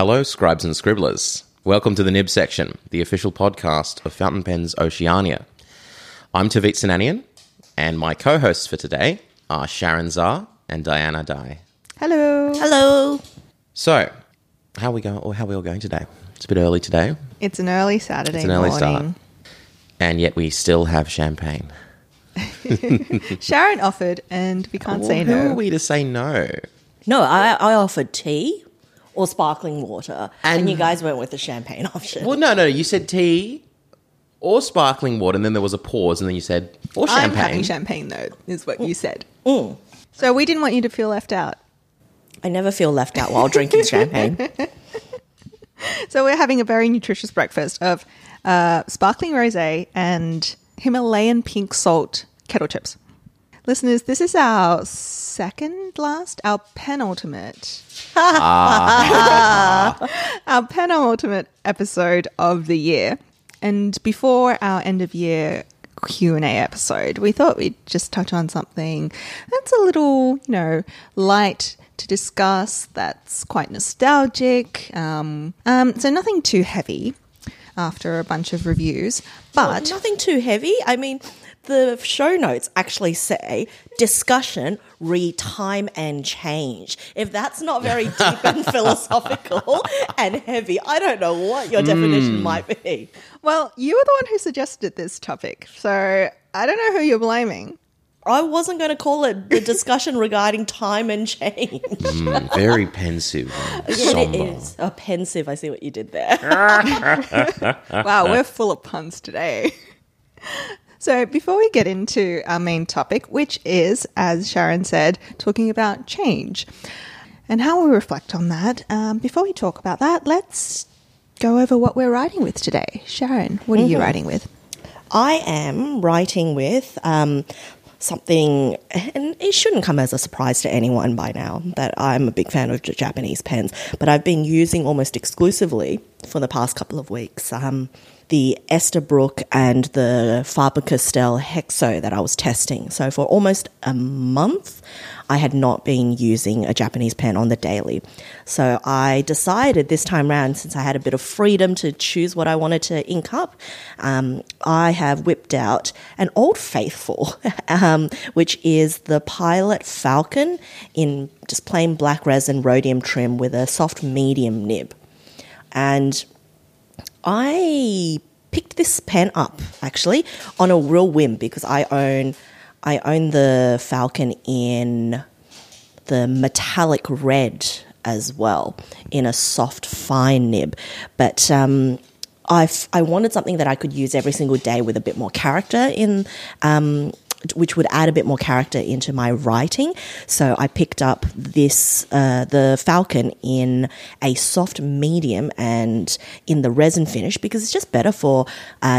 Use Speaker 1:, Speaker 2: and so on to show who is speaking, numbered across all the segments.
Speaker 1: hello, scribes and scribblers. Welcome to the Nib section, the official podcast of Fountain Pens Oceania. I'm Tavit Sinanian, and my co hosts for today are Sharyn Zar and Diana Dye.
Speaker 2: Hello.
Speaker 3: Hello.
Speaker 1: So, how we go? Or how we all going today? It's a bit early today,
Speaker 2: It's an early Saturday
Speaker 1: It's an early start.
Speaker 2: morning.
Speaker 1: and yet we still have champagne.
Speaker 2: Sharyn offered, and we can't say
Speaker 1: Well, Who
Speaker 2: no.
Speaker 1: are we to say no?
Speaker 3: No, I, I offered tea or sparkling water, and,
Speaker 1: And-
Speaker 3: you guys went with the champagne option.
Speaker 1: Well, no, no. You said tea or sparkling water, and then there was a pause, and then you said or champagne.
Speaker 2: I'm
Speaker 1: champagne.
Speaker 2: having champagne, though, is what you said. So we didn't want you to feel left out.
Speaker 3: I never feel left out while drinking champagne.
Speaker 2: So we're having a very nutritious breakfast of uh, sparkling rosé and Himalayan pink salt kettle chips. Listeners, this is our second last, our penultimate, our penultimate episode of the year. And before our end of year Q and A episode, we thought we'd just touch on something that's a little, you know, light to discuss. That's quite nostalgic. Um, um, so nothing too heavy after a bunch of reviews, but
Speaker 3: Nothing too heavy. I mean, the show notes actually say discussion, re time and change. If that's not very deep and philosophical and heavy, I don't know what your definition might be.
Speaker 2: well, you were the one who suggested this topic, so I don't know who you're blaming.
Speaker 3: I wasn't going to call it the discussion regarding time and change.
Speaker 1: Mm, very pensive, and
Speaker 3: It
Speaker 1: somber.
Speaker 3: Oh, pensive. I see what you did there.
Speaker 2: Wow, we're full of puns today. So, before we get into our main topic, which is, as Sharyn said, talking about change and how we reflect on that, um, before we talk about that, let's go over what we're writing with today. Sharyn, what are you writing with?
Speaker 3: I am writing with um, something, and it shouldn't come as a surprise to anyone by now that I'm a big fan of Japanese pens, but I've been using almost exclusively for the past couple of weeks um, the Esterbrook and the Faber Castell Hexo that I was testing. So for almost a month, I had not been using a Japanese pen on the daily. So I decided this time round, since I had a bit of freedom to choose what I wanted to ink up, um, I have whipped out an old faithful, um, which is the Pilot Falcon in just plain black resin rhodium trim with a soft medium nib. And I picked this pen up actually on a real whim because I own I own the Falcon in the metallic red as well in a soft fine nib. But um, I, I wanted something that I could use every single day with a bit more character in um, which would add a bit more character into my writing so I picked up this uh, the Falcon in a soft medium and in the resin finish because it's just better for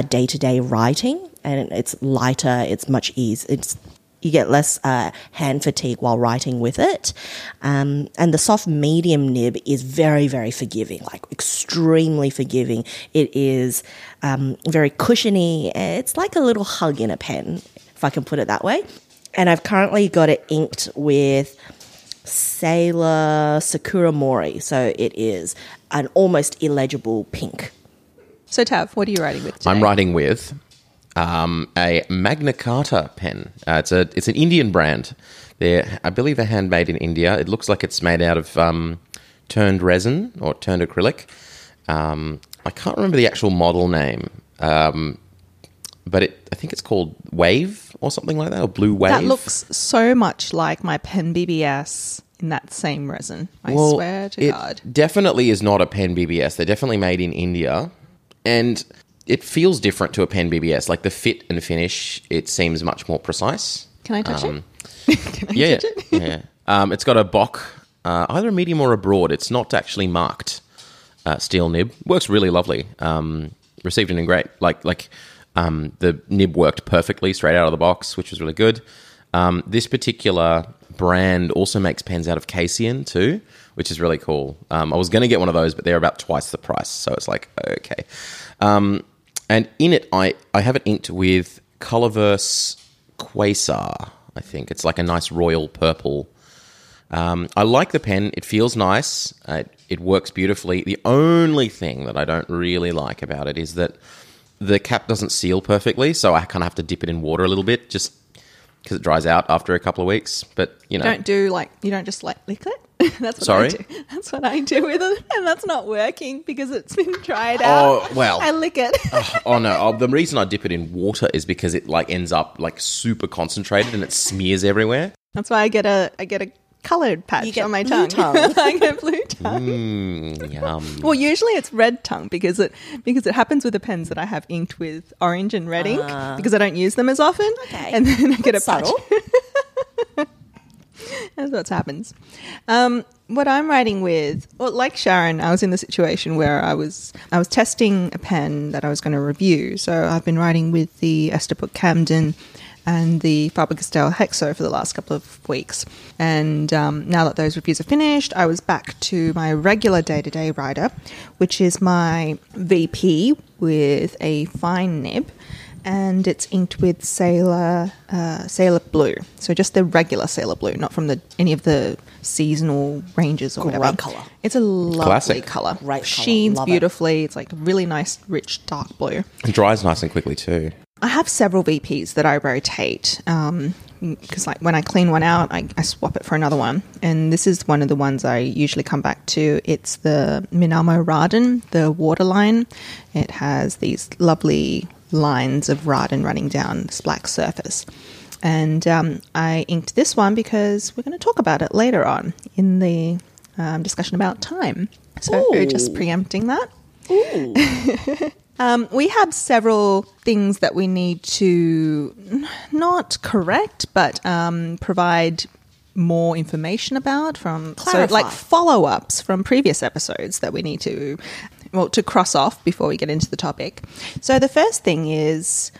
Speaker 3: day to day writing and it's lighter it's much ease it's you get less uh, hand fatigue while writing with it. Um, and the soft medium nib is very, very forgiving, like extremely forgiving. It is um, very cushiony. It's like a little hug in a pen, if I can put it that way. And I've currently got it inked with Sailor Sakura Mori. So it is an almost illegible pink.
Speaker 2: So, Tav, what are you writing with today?
Speaker 1: I'm writing with um, a Magna Carta pen. Uh, it's a it's an Indian brand. They're I believe they're handmade in India. It looks like it's made out of um, turned resin or turned acrylic. Um, I can't remember the actual model name, um, but it I think it's called Wave or something like that, or Blue Wave.
Speaker 2: That looks so much like my pen BBS in that same resin. I
Speaker 1: Well,
Speaker 2: swear to
Speaker 1: it
Speaker 2: God.
Speaker 1: definitely is not a pen BBS. They're definitely made in India, and it feels different to a pen BBS. Like the fit and finish, it seems much more precise.
Speaker 2: Can I touch
Speaker 1: Um,
Speaker 2: it? Can I
Speaker 1: Yeah,
Speaker 2: touch it?
Speaker 1: yeah. yeah. Um, it's got a Bock, uh, either a medium or a broad. It's not actually marked uh, steel nib. Works really lovely. Um, received it in great. Like like um, the nib worked perfectly straight out of the box, which was really good. Um, this particular brand also makes pens out of casein too, which is really cool. Um, I was going to get one of those, but they're about twice the price, so it's like okay. Um, and in it, I I have it inked with Colorverse Quasar. I think it's like a nice royal purple Um, I like the pen. It feels nice. Uh, it works beautifully. The only thing that I don't really like about it is that the cap doesn't seal perfectly, so I kind of have to dip it in water a little bit just because it dries out after a couple of weeks. But you know,
Speaker 2: Don't do like you don't just like lick it. that's what
Speaker 1: Sorry?
Speaker 2: I do. That's what I do with it, and that's not working because it's been dried out.
Speaker 1: Oh, well.
Speaker 2: I lick it.
Speaker 1: oh no! Oh, the reason I dip it in water is because it like ends up like super concentrated and it smears everywhere.
Speaker 2: that's why I get a I get a colored patch
Speaker 3: You get
Speaker 2: on my
Speaker 3: blue
Speaker 2: tongue.
Speaker 3: tongue.
Speaker 2: I get blue tongue.
Speaker 1: Mm, yum.
Speaker 2: Well, usually it's red tongue because it because it happens with the pens that I have inked with orange and red ink because I don't use them as often.
Speaker 3: Ah. Okay.
Speaker 2: and then I get
Speaker 3: That's
Speaker 2: a patch. That's what happens. Um, what I'm writing with, well, like Sharyn, I was in the situation where I was I was testing a pen that I was going to review. So I've been writing with the Esterbrook Camden and the Faber Castell Hexo for the last couple of weeks. And um, now that those reviews are finished, I was back to my regular day to day writer, which is my VP with a fine nib and it's inked with sailor uh, sailor blue. So just the regular sailor blue, not from the any of the seasonal ranges or
Speaker 3: Great
Speaker 2: whatever.
Speaker 3: colour.
Speaker 2: It's a lovely
Speaker 1: Classic.
Speaker 2: color.
Speaker 3: Great colour.
Speaker 2: Sheens
Speaker 3: Love it.
Speaker 2: beautifully. It's like really nice, rich dark blue.
Speaker 1: It dries nice and quickly too.
Speaker 2: I have several VPs that I rotate because, like, when I clean one out, I, I swap it for another one. And this is one of the ones I usually come back to. It's the Minamo Raden, the waterline. It has these lovely lines of Raden running down this black surface. And um, I inked this one because we're going to talk about it later on in the um, discussion about time. So,
Speaker 3: Ooh.
Speaker 2: just preempting that. Um, we have several things that we need to not correct, but um, provide more information about from so like follow ups from previous episodes that we need to well to cross off before we get into the topic. So the first thing is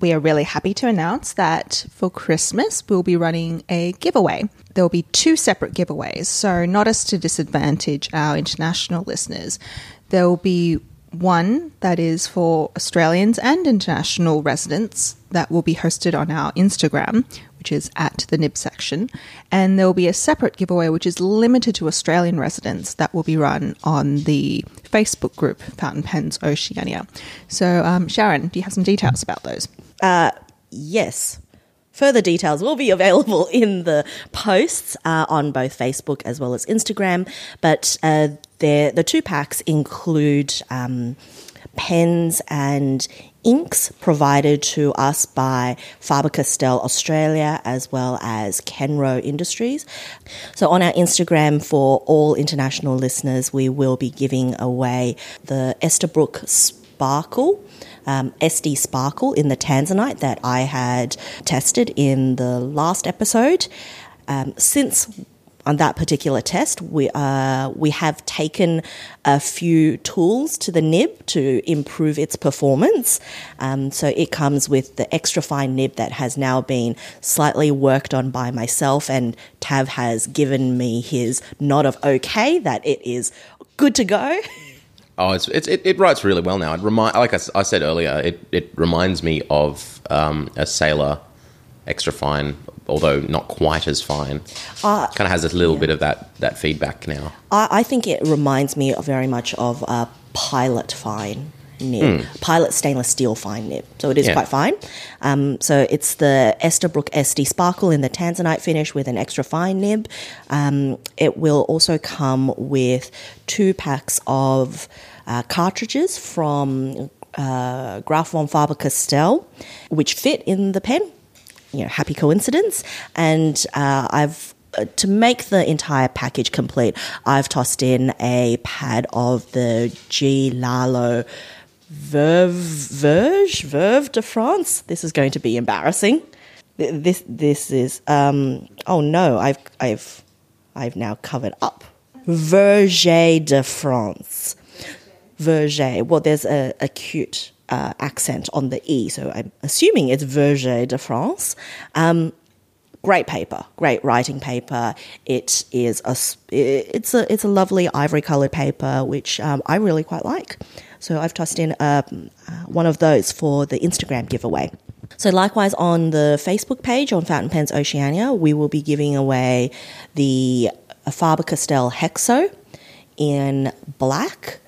Speaker 2: we are really happy to announce that for Christmas we'll be running a giveaway. There will be two separate giveaways, so not as to disadvantage our international listeners. There will be one that is for Australians and international residents that will be hosted on our Instagram, which is at the nib section. And there will be a separate giveaway which is limited to Australian residents that will be run on the Facebook group Fountain Pens Oceania. So, um, Sharyn, do you have some details about those?
Speaker 3: Yes. Further details will be available in the posts uh, on both Facebook as well as Instagram. But uh, the the two packs include um, pens and inks provided to us by Faber Castell Australia as well as Kenro Industries. So on our Instagram for all international listeners, we will be giving away the Esterbrook Sparkle um, SD Sparkle in the Tanzanite that I had tested in the last episode. Um, since on that particular test, we uh, we have taken a few tools to the nib to improve its performance. Um, so it comes with the extra fine nib that has now been slightly worked on by myself, and Tav has given me his nod of okay that it is good to go.
Speaker 1: Oh, it's, it's it, it writes really well now. It remind like I said earlier, it, it reminds me of um, a sailor extra fine, although not quite as fine. It kind of has a little bit of that that feedback now.
Speaker 3: I, I think it reminds me very much of a pilot fine nib, pilot stainless steel fine nib. So it is.
Speaker 1: Yeah.
Speaker 3: quite fine. Um, so it's the Esterbrook SD Sparkle in the Tanzanite finish with an extra fine nib. Um, it will also come with two packs of uh, cartridges from uh, Graf von Faber Castell, which fit in the pen you know, happy coincidence. And uh, I've uh, to make the entire package complete, I've tossed in a pad of the G Lalo Verve Verge Verve de France. This is going to be embarrassing. This this is um oh no, I've I've I've now covered up. Verge de France. Verge. Well, there's a, a cute uh, accent on the E, so I'm assuming it's Verger de France. Um, great paper, great writing paper. It is a it's a it's a lovely ivory colored paper, which um, I really quite like. So I've tossed in um, uh, one of those for the Instagram giveaway. So, likewise, on the Facebook page on Fountain Pens Oceania, we will be giving away the Faber Castell Hexo in black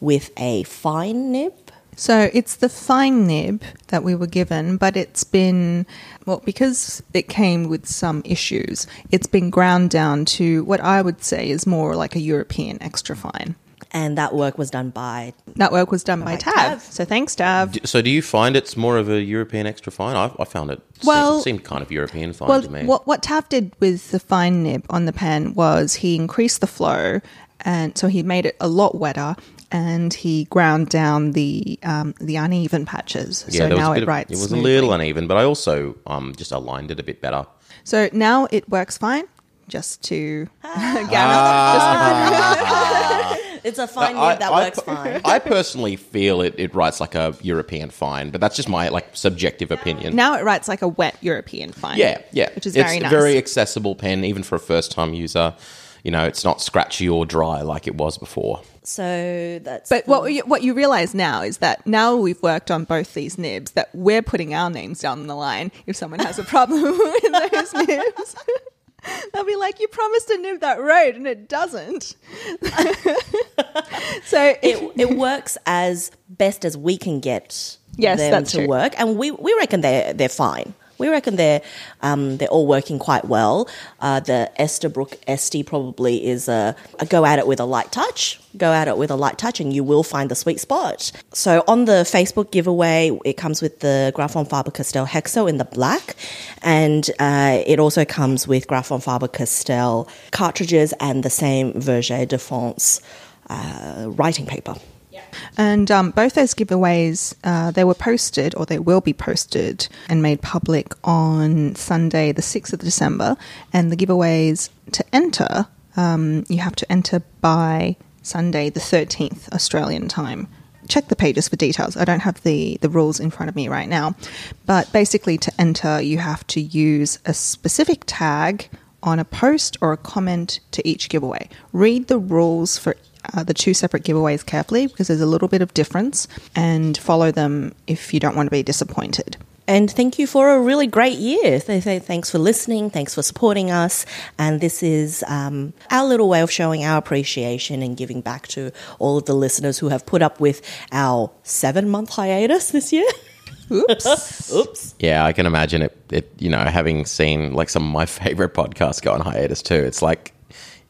Speaker 3: with a fine nib.
Speaker 2: So it's the fine nib that we were given, but it's been, well, because it came with some issues, it's been ground down to what I would say is more like a European extra fine.
Speaker 3: And that work was done by
Speaker 2: That work was done by,
Speaker 3: By
Speaker 2: Tav.
Speaker 3: Tav.
Speaker 2: So thanks, Tav.
Speaker 1: D- So do you find it's more of a European extra fine? I, I found it seemed-
Speaker 2: Well-
Speaker 1: seemed, kind of European fine
Speaker 2: Well,
Speaker 1: to me.
Speaker 2: what what Tav did with the fine nib on the pen was he increased the flow, and so he made it a lot wetter, and he ground down the um, the uneven patches.
Speaker 1: yeah,
Speaker 2: so now
Speaker 1: a bit
Speaker 2: it
Speaker 1: of-
Speaker 2: writes.
Speaker 1: It was a little uneven, but I also um, just aligned it a bit better.
Speaker 2: So now it works fine. Just to
Speaker 1: Ah.
Speaker 2: Gather.
Speaker 3: It's a fine
Speaker 1: I-
Speaker 3: that
Speaker 1: I-
Speaker 3: works fine.
Speaker 1: I personally feel it, it writes like a European fine, but that's just my like subjective opinion.
Speaker 2: now it writes like a wet European fine.
Speaker 1: Yeah, yeah.
Speaker 2: Which is
Speaker 1: it's
Speaker 2: very
Speaker 1: a
Speaker 2: nice.
Speaker 1: very accessible pen, even for a first time user. You know, it's not scratchy or dry like it was before.
Speaker 3: So that's.
Speaker 2: But what you, what you realize now is that now we've worked on both these nibs, that we're putting our names down the line if someone has a problem with those nibs. They'll be like, "You promised a nib that road and it doesn't." so
Speaker 3: it, it works as best as we can get
Speaker 2: Yes,
Speaker 3: them
Speaker 2: that's
Speaker 3: to
Speaker 2: true.
Speaker 3: work, and we, we reckon they're they're fine. We reckon they're um, they're all working quite well. Uh, the Esterbrook Estie probably is a, a go at it with a light touch. Go at it with a light touch, and you will find the sweet spot. So on the Facebook giveaway, it comes with the Graf von Faber Castell Hexo in the black, and uh, it also comes with Graf von Faber Castell cartridges and the same Verger de France uh, writing paper.
Speaker 2: And um, both those giveaways, uh, they were posted or they will be posted and made public on Sunday, the 6th of December. And the giveaways to enter, um, you have to enter by Sunday, the 13th Australian time. Check the pages for details. I don't have the, the rules in front of me right now. But basically, to enter, you have to use a specific tag on a post or a comment to each giveaway. Read the rules for uh, the two separate giveaways carefully because there's a little bit of difference and follow them if you don't want to be disappointed.
Speaker 3: And thank you for a really great year. They say thanks for listening, thanks for supporting us. And this is um, our little way of showing our appreciation and giving back to all of the listeners who have put up with our seven month hiatus this year.
Speaker 2: Oops.
Speaker 3: Oops.
Speaker 1: Yeah, I can imagine it. It you know, having seen like some of my favorite podcasts go on hiatus too. It's like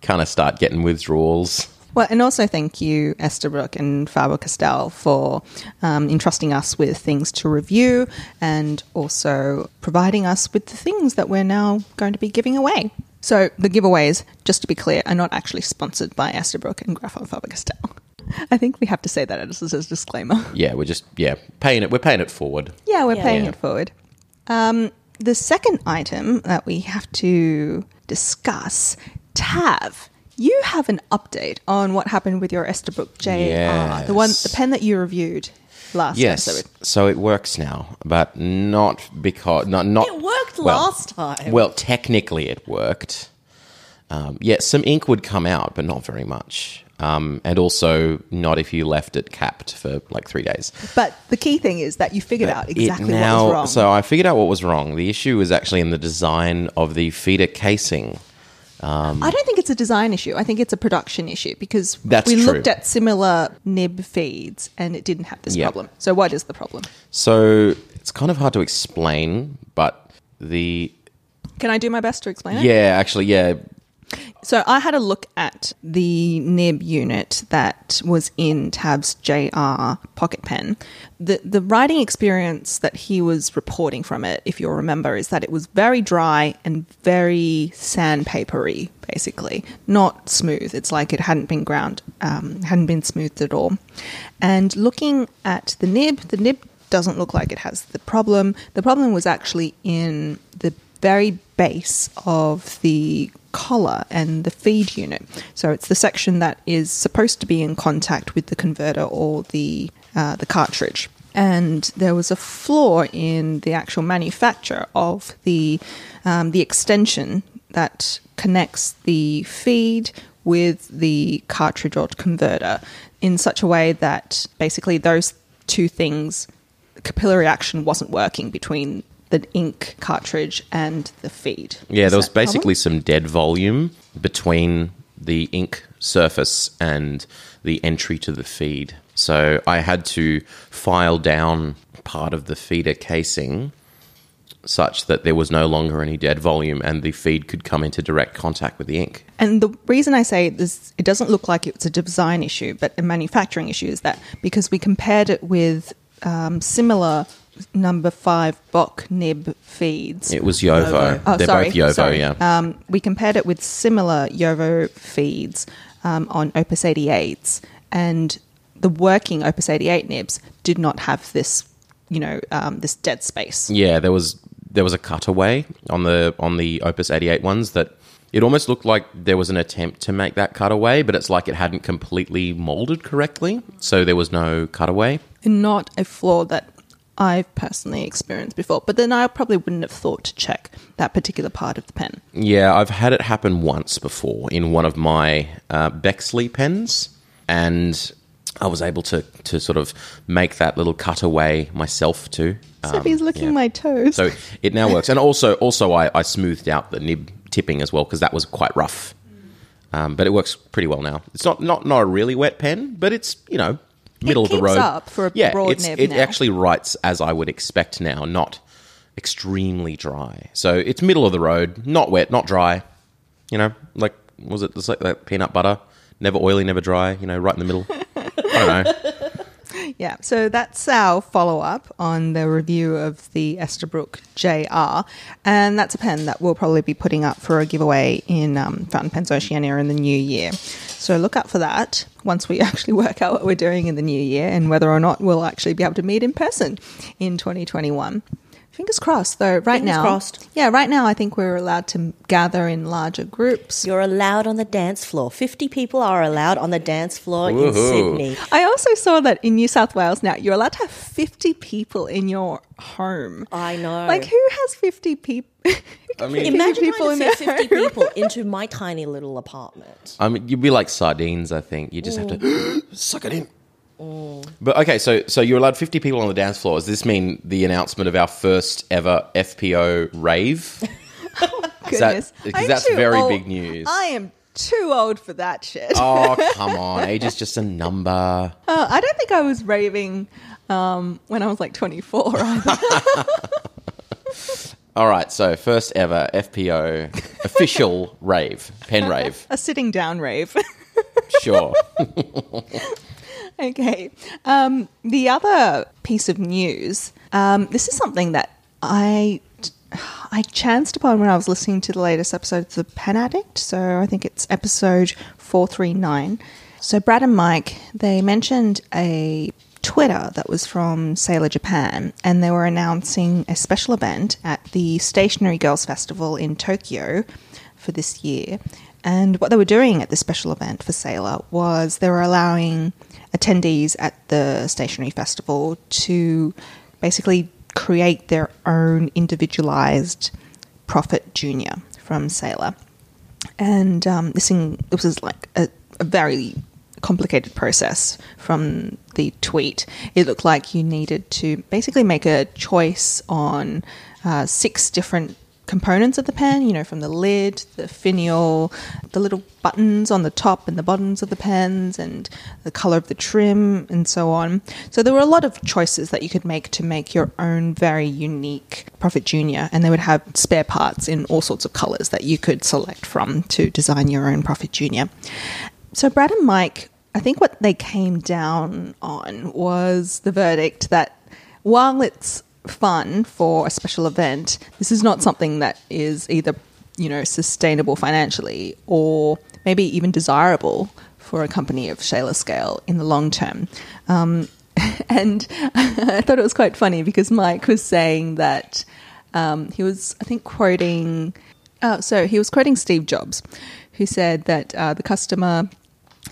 Speaker 1: kind of start getting withdrawals.
Speaker 2: Well, and also thank you, Esterbrook and Faber Castell, for um, entrusting us with things to review and also providing us with the things that we're now going to be giving away. So the giveaways, just to be clear, are not actually sponsored by Esterbrook and Graf von Faber Castell. I think we have to say that as a disclaimer.
Speaker 1: Yeah, we're just yeah paying it. We're paying it forward.
Speaker 2: Yeah, we're
Speaker 3: Yeah.
Speaker 2: paying
Speaker 1: Yeah.
Speaker 2: it forward. Um, the second item that we have to discuss, Tav, you have an update on what happened with your Esterbrook JR, the one, the pen that you reviewed last
Speaker 1: Yes,
Speaker 2: episode.
Speaker 1: so it works now, but not because not not.
Speaker 3: It worked
Speaker 1: well,
Speaker 3: last time.
Speaker 1: Well, technically, it worked. Um, yeah, some ink would come out, but not very much. Um, and also, not if you left it capped for like three days.
Speaker 2: But the key thing is that you figured out exactly
Speaker 1: now,
Speaker 2: what was wrong.
Speaker 1: So I figured out what was wrong. The issue was actually in the design of the feeder casing.
Speaker 2: Um, I don't think it's a design issue. I think it's a production issue because we
Speaker 1: true.
Speaker 2: looked at similar nib feeds and it didn't have this
Speaker 1: Yeah.
Speaker 2: problem. So what is the problem?
Speaker 1: So it's kind of hard to explain, but the
Speaker 2: Can I do my best to explain it?
Speaker 1: yeah, actually, yeah,
Speaker 2: So I had a look at the nib unit that was in Tav's JR pocket pen. The the writing experience that he was reporting from it, if you'll remember, is that it was very dry and very sandpapery, basically. Not smooth. It's like it hadn't been ground, um, hadn't been smoothed at all. And looking at the nib, the nib doesn't look like it has the problem. The problem was actually in the very base of the collar and the feed unit. So it's the section that is supposed to be in contact with the converter or the uh, the cartridge. And there was a flaw in the actual manufacture of the um, the extension that connects the feed with the cartridge or converter in such a way that basically those two things capillary action wasn't working between the ink cartridge and the feed.
Speaker 1: Yeah,
Speaker 2: Is
Speaker 1: there was basically some dead volume between the ink surface and the entry to the feed. So I had to file down part of the feeder casing such that there was no longer any dead volume and the feed could come into direct contact with the ink.
Speaker 2: And the reason I say this, it doesn't look like it's a design issue, but a manufacturing issue is that because we compared it with um, similar number five Bock nib feeds.
Speaker 1: It was Jowo.
Speaker 2: Oh,
Speaker 1: They're
Speaker 2: sorry,
Speaker 1: both Jowo,
Speaker 2: sorry.
Speaker 1: yeah.
Speaker 2: Um, we compared it with similar Jowo feeds um, on Opus 88s, and the working Opus 88 nibs did not have this, you know, um, this dead space.
Speaker 1: Yeah, there was there was a cutaway on the on the Opus 88 ones that it almost looked like there was an attempt to make that cutaway, but it's like it hadn't completely molded correctly, so there was no cutaway.
Speaker 2: And not a flaw that I've personally experienced before. But then I probably wouldn't have thought to check that particular part of the pen.
Speaker 1: Yeah, I've had it happen once before in one of my uh, Bexley pens, and I was able to to sort of make that little cutaway myself too. Um,
Speaker 2: Sophie's licking
Speaker 1: yeah.
Speaker 2: my toes.
Speaker 1: So it now works, and also also I, I smoothed out the nib tipping as well because that was quite rough. Um, but it works pretty well now. It's not not not a really wet pen, but it's you know middle of the road.
Speaker 2: up for a
Speaker 1: yeah,
Speaker 2: broad
Speaker 1: it's,
Speaker 2: nib
Speaker 1: it
Speaker 2: now.
Speaker 1: actually writes as I would expect now, not extremely dry. So it's middle of the road, not wet, not dry. You know, like was it just like that peanut butter, never oily, never dry. You know, right in the middle. I don't know.
Speaker 2: Yeah, so that's our follow up on the review of the Esterbrook JR, and that's a pen that we'll probably be putting up for a giveaway in um, Fountain Pens Oceania in the new year. So look out for that once we actually work out what we're doing in the new year and whether or not we'll actually be able to meet in person in 2021. Fingers crossed, though. Right
Speaker 3: Fingers
Speaker 2: now,
Speaker 3: crossed.
Speaker 2: yeah, right now I think we're allowed to gather in larger groups.
Speaker 3: You're allowed on the dance floor. 50 people are allowed on the dance floor in Sydney.
Speaker 2: I also saw that in New South Wales now you're allowed to have 50 people in your home.
Speaker 3: I know.
Speaker 2: Like who has 50 people?
Speaker 1: I mean,
Speaker 3: Imagine
Speaker 2: people
Speaker 3: trying
Speaker 2: in
Speaker 3: to
Speaker 2: their
Speaker 3: fit 50 people into my tiny little apartment.
Speaker 1: I mean, you'd be like sardines. I think you just have to suck it in. But okay, so so you're allowed 50 people on the dance floor. Does this mean the announcement of our first ever FPO rave?
Speaker 2: Goodness.
Speaker 1: because
Speaker 2: I'm
Speaker 1: that's
Speaker 2: too
Speaker 1: very
Speaker 2: old.
Speaker 1: big news.
Speaker 2: I am too old for that shit.
Speaker 1: oh come on, age is just a number.
Speaker 2: Uh, I don't think I was raving um, when I was like 24 either.
Speaker 1: All right, so first ever FPO official rave, pen rave.
Speaker 2: a sitting down rave.
Speaker 1: Sure.
Speaker 2: Okay. Um, the other piece of news. Um, this is something that I I chanced upon when I was listening to the latest episode of The Pen Addict. So I think it's episode four three nine. So Brad and Mike they mentioned a Twitter that was from Sailor Japan, and they were announcing a special event at the Stationery Girls Festival in Tokyo for this year. And what they were doing at this special event for Sailor was they were allowing attendees at the stationery festival to basically create their own individualized Profit Junior from Sailor. And um, this, in, this was like a, a very complicated process from the tweet. It looked like you needed to basically make a choice on uh, six different components of the pen, you know, from the lid, the finial, the little buttons on the top and the bottoms of the pens, and the color of the trim, and so on. So there were a lot of choices that you could make to make your own very unique Profit Junior, and they would have spare parts in all sorts of colors that you could select from to design your own Profit Junior. So Brad and Mike, I think what they came down on was the verdict that while it's fun for a special event, this is not something that is either, you know, sustainable financially or maybe even desirable for a company of Sailor scale in the long term. Um, and I thought it was quite funny because Mike was saying that um, he was, I think, quoting. Uh, so he was quoting Steve Jobs, who said that uh, the customer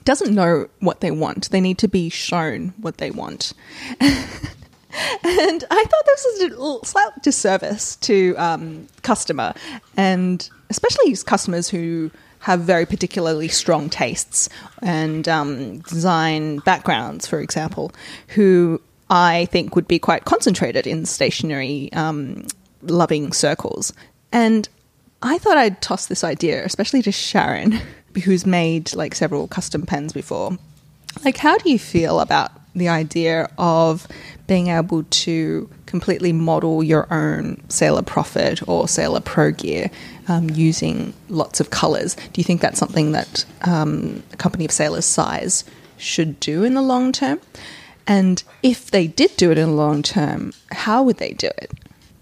Speaker 2: doesn't know what they want. They need to be shown what they want. and I thought this was a slight disservice to um, customer, and especially customers who have very particularly strong tastes and um, design backgrounds, for example, who I think would be quite concentrated in stationery um, loving circles. And I thought I'd toss this idea, especially to Sharyn, who's made like several custom pens before. Like, how do you feel about the idea of being able to completely model your own Sailor Profit or Sailor Pro gear um, using lots of colors? Do you think that's something that um, a company of Sailor's size should do in the long term? And if they did do it in the long term, how would they do it?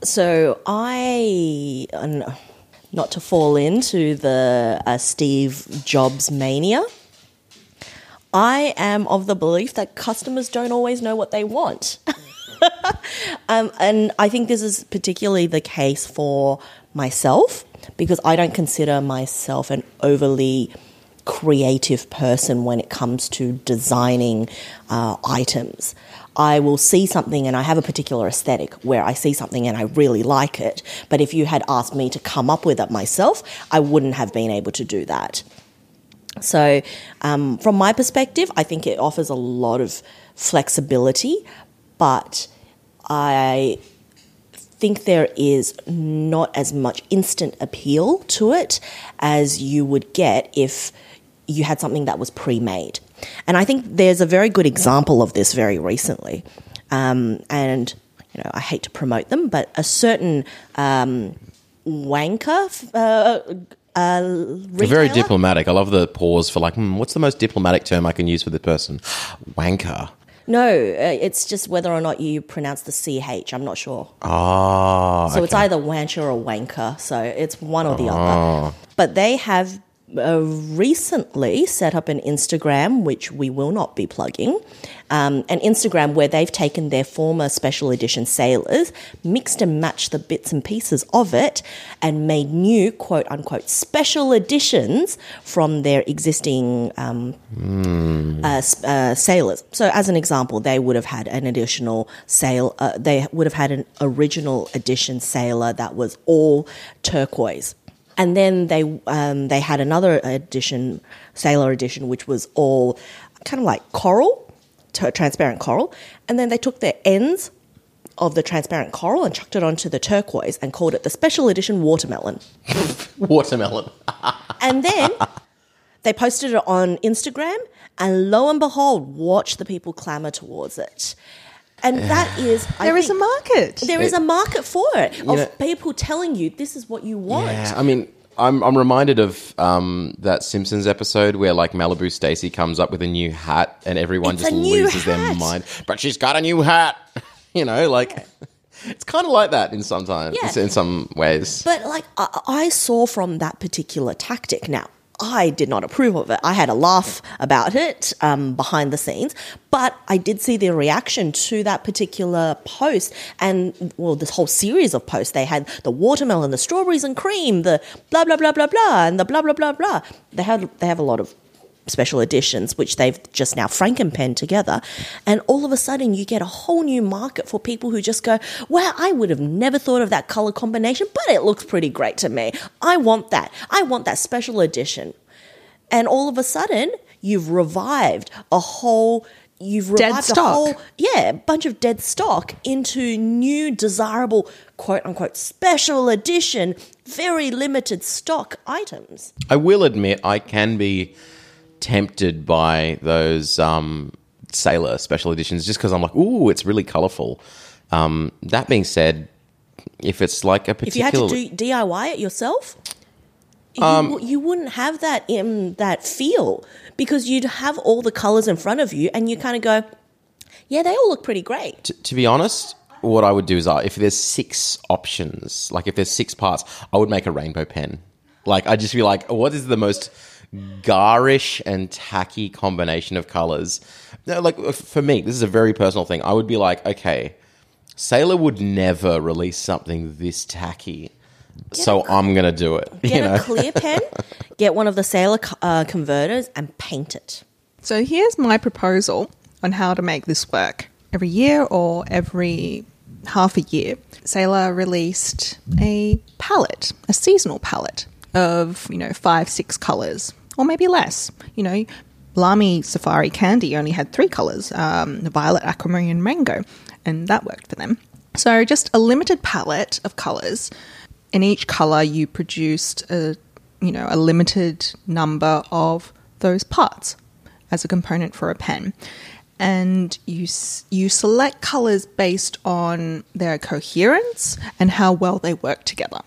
Speaker 3: So I, uh, not to fall into the uh, Steve Jobs mania, I am of the belief that customers don't always know what they want. um, and I think this is particularly the case for myself because I don't consider myself an overly creative person when it comes to designing uh, items. I will see something and I have a particular aesthetic where I see something and I really like it. But if you had asked me to come up with it myself, I wouldn't have been able to do that. So, um, from my perspective, I think it offers a lot of flexibility, but I think there is not as much instant appeal to it as you would get if you had something that was pre made. And I think there's a very good example of this very recently. Um, and, you know, I hate to promote them, but a certain um, wanker. Uh, uh,
Speaker 1: Very diplomatic. I love the pause for like, hmm, what's the most diplomatic term I can use for this person? Wanker.
Speaker 3: No, uh, it's just whether or not you pronounce the CH. I'm not sure.
Speaker 1: Ah,
Speaker 3: So it's either wancher or wanker. So it's one or the other. But they have uh, recently set up an Instagram, which we will not be plugging, um, an Instagram where they've taken their former special edition sailors, mixed and matched the bits and pieces of it, and made new quote unquote special editions from their existing um, uh, uh, sailors. So, as an example, they would have had an additional sail. Uh, they would have had an original edition sailor that was all turquoise, and then they um, they had another edition, sailor edition, which was all kind of like coral, t- transparent coral, and then they took their ends of the transparent coral and chucked it onto the turquoise and called it the special edition watermelon.
Speaker 1: watermelon.
Speaker 3: And then they posted it on Instagram, and lo and behold, watch the people clamor towards it. And that is, I
Speaker 2: There is a
Speaker 3: think,
Speaker 2: market.
Speaker 3: There is a market for it of
Speaker 1: know-
Speaker 3: people telling you this is what you want.
Speaker 1: Yeah, I mean, I'm I'm reminded of um, that Simpsons episode where like Malibu Stacy comes up with a new hat and everyone
Speaker 3: It's
Speaker 1: just
Speaker 3: a new
Speaker 1: loses their
Speaker 3: hat.
Speaker 1: mind. But she's got a new hat. you know, like it's kind of like that in sometimes
Speaker 3: Yeah.
Speaker 1: in some ways.
Speaker 3: But like I, I saw from that particular tactic now. I did not approve of it. I had a laugh about it um, behind the scenes, but I did see their reaction to that particular post and, well, this whole series of posts. They had the watermelon, the strawberries and cream, the blah, blah, blah, blah, blah, and the blah, blah, blah, blah. They have, they have a lot of special editions, which they've just now frankenpenned together. And all of a sudden, you get a whole new market for people who just go, wow, I would have never thought of that color combination, but it looks pretty great to me. I want that. I want that special edition. And all of a sudden, you've revived a whole. You've
Speaker 2: Dead
Speaker 3: revived a whole yeah, a bunch of dead stock into new desirable quote unquote special edition, very limited stock items.
Speaker 1: I will admit I can be tempted by those um, Sailor special editions just because I'm like, ooh, it's really colorful. Um, that being said, if it's like a
Speaker 3: If you had to do DIY it yourself, you, you wouldn't have that in that feel because you'd have all the colors in front of you, and you kind of go, "Yeah, they all look pretty great."
Speaker 1: T- to be honest, what I would do is uh, if there's six options, like if there's six parts, I would make a rainbow pen. Like I'd just be like, what is the most garish and tacky combination of colors? No, like for me, this is a very personal thing. I would be like, okay, Sailor would never release something this tacky. So I'm gonna do it.
Speaker 3: Get
Speaker 1: you know,
Speaker 3: a clear pen, get one of the Sailor uh, converters, and paint it.
Speaker 2: So here's my proposal on how to make this work. Every year or every half a year, Sailor released a palette, a seasonal palette of, you know, five, six colors, or maybe less. You know, Lamy Safari Candy only had three colors um, violet, aquamarine, and mango, and that worked for them. So, just a limited palette of colors. In each color, you produced a you know a limited number of those parts as a component for a pen, and you you select colors based on their coherence and how well they work together.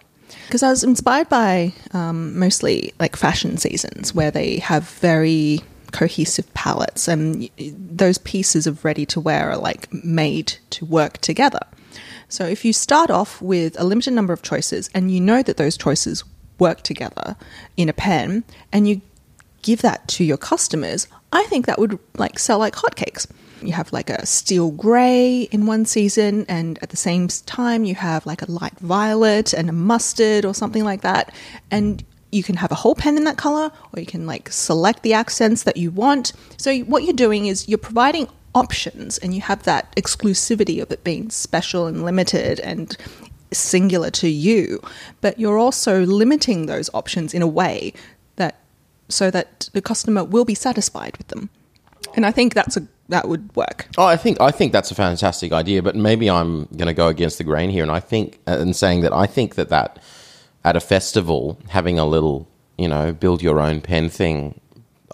Speaker 2: Because I was inspired by um, mostly like fashion seasons where they have very cohesive palettes, and those pieces of ready to wear are like made to work together. So if you start off with a limited number of choices and you know that those choices work together in a pen and you give that to your customers, I think that would like sell like hotcakes. You have like a steel grey in one season, and at the same time, you have like a light violet and a mustard or something like that. And you can have a whole pen in that color, or you can like select the accents that you want. So, what you're doing is you're providing options, and you have that exclusivity of it being special and limited and singular to you. But you're also limiting those options in a way that so that the customer will be satisfied with them. And I think that's a that would work.
Speaker 1: Oh, I think I think that's a fantastic idea, but maybe I'm going to go against the grain here, and I think and saying that I think that that at a festival having a little you know build your own pen thing,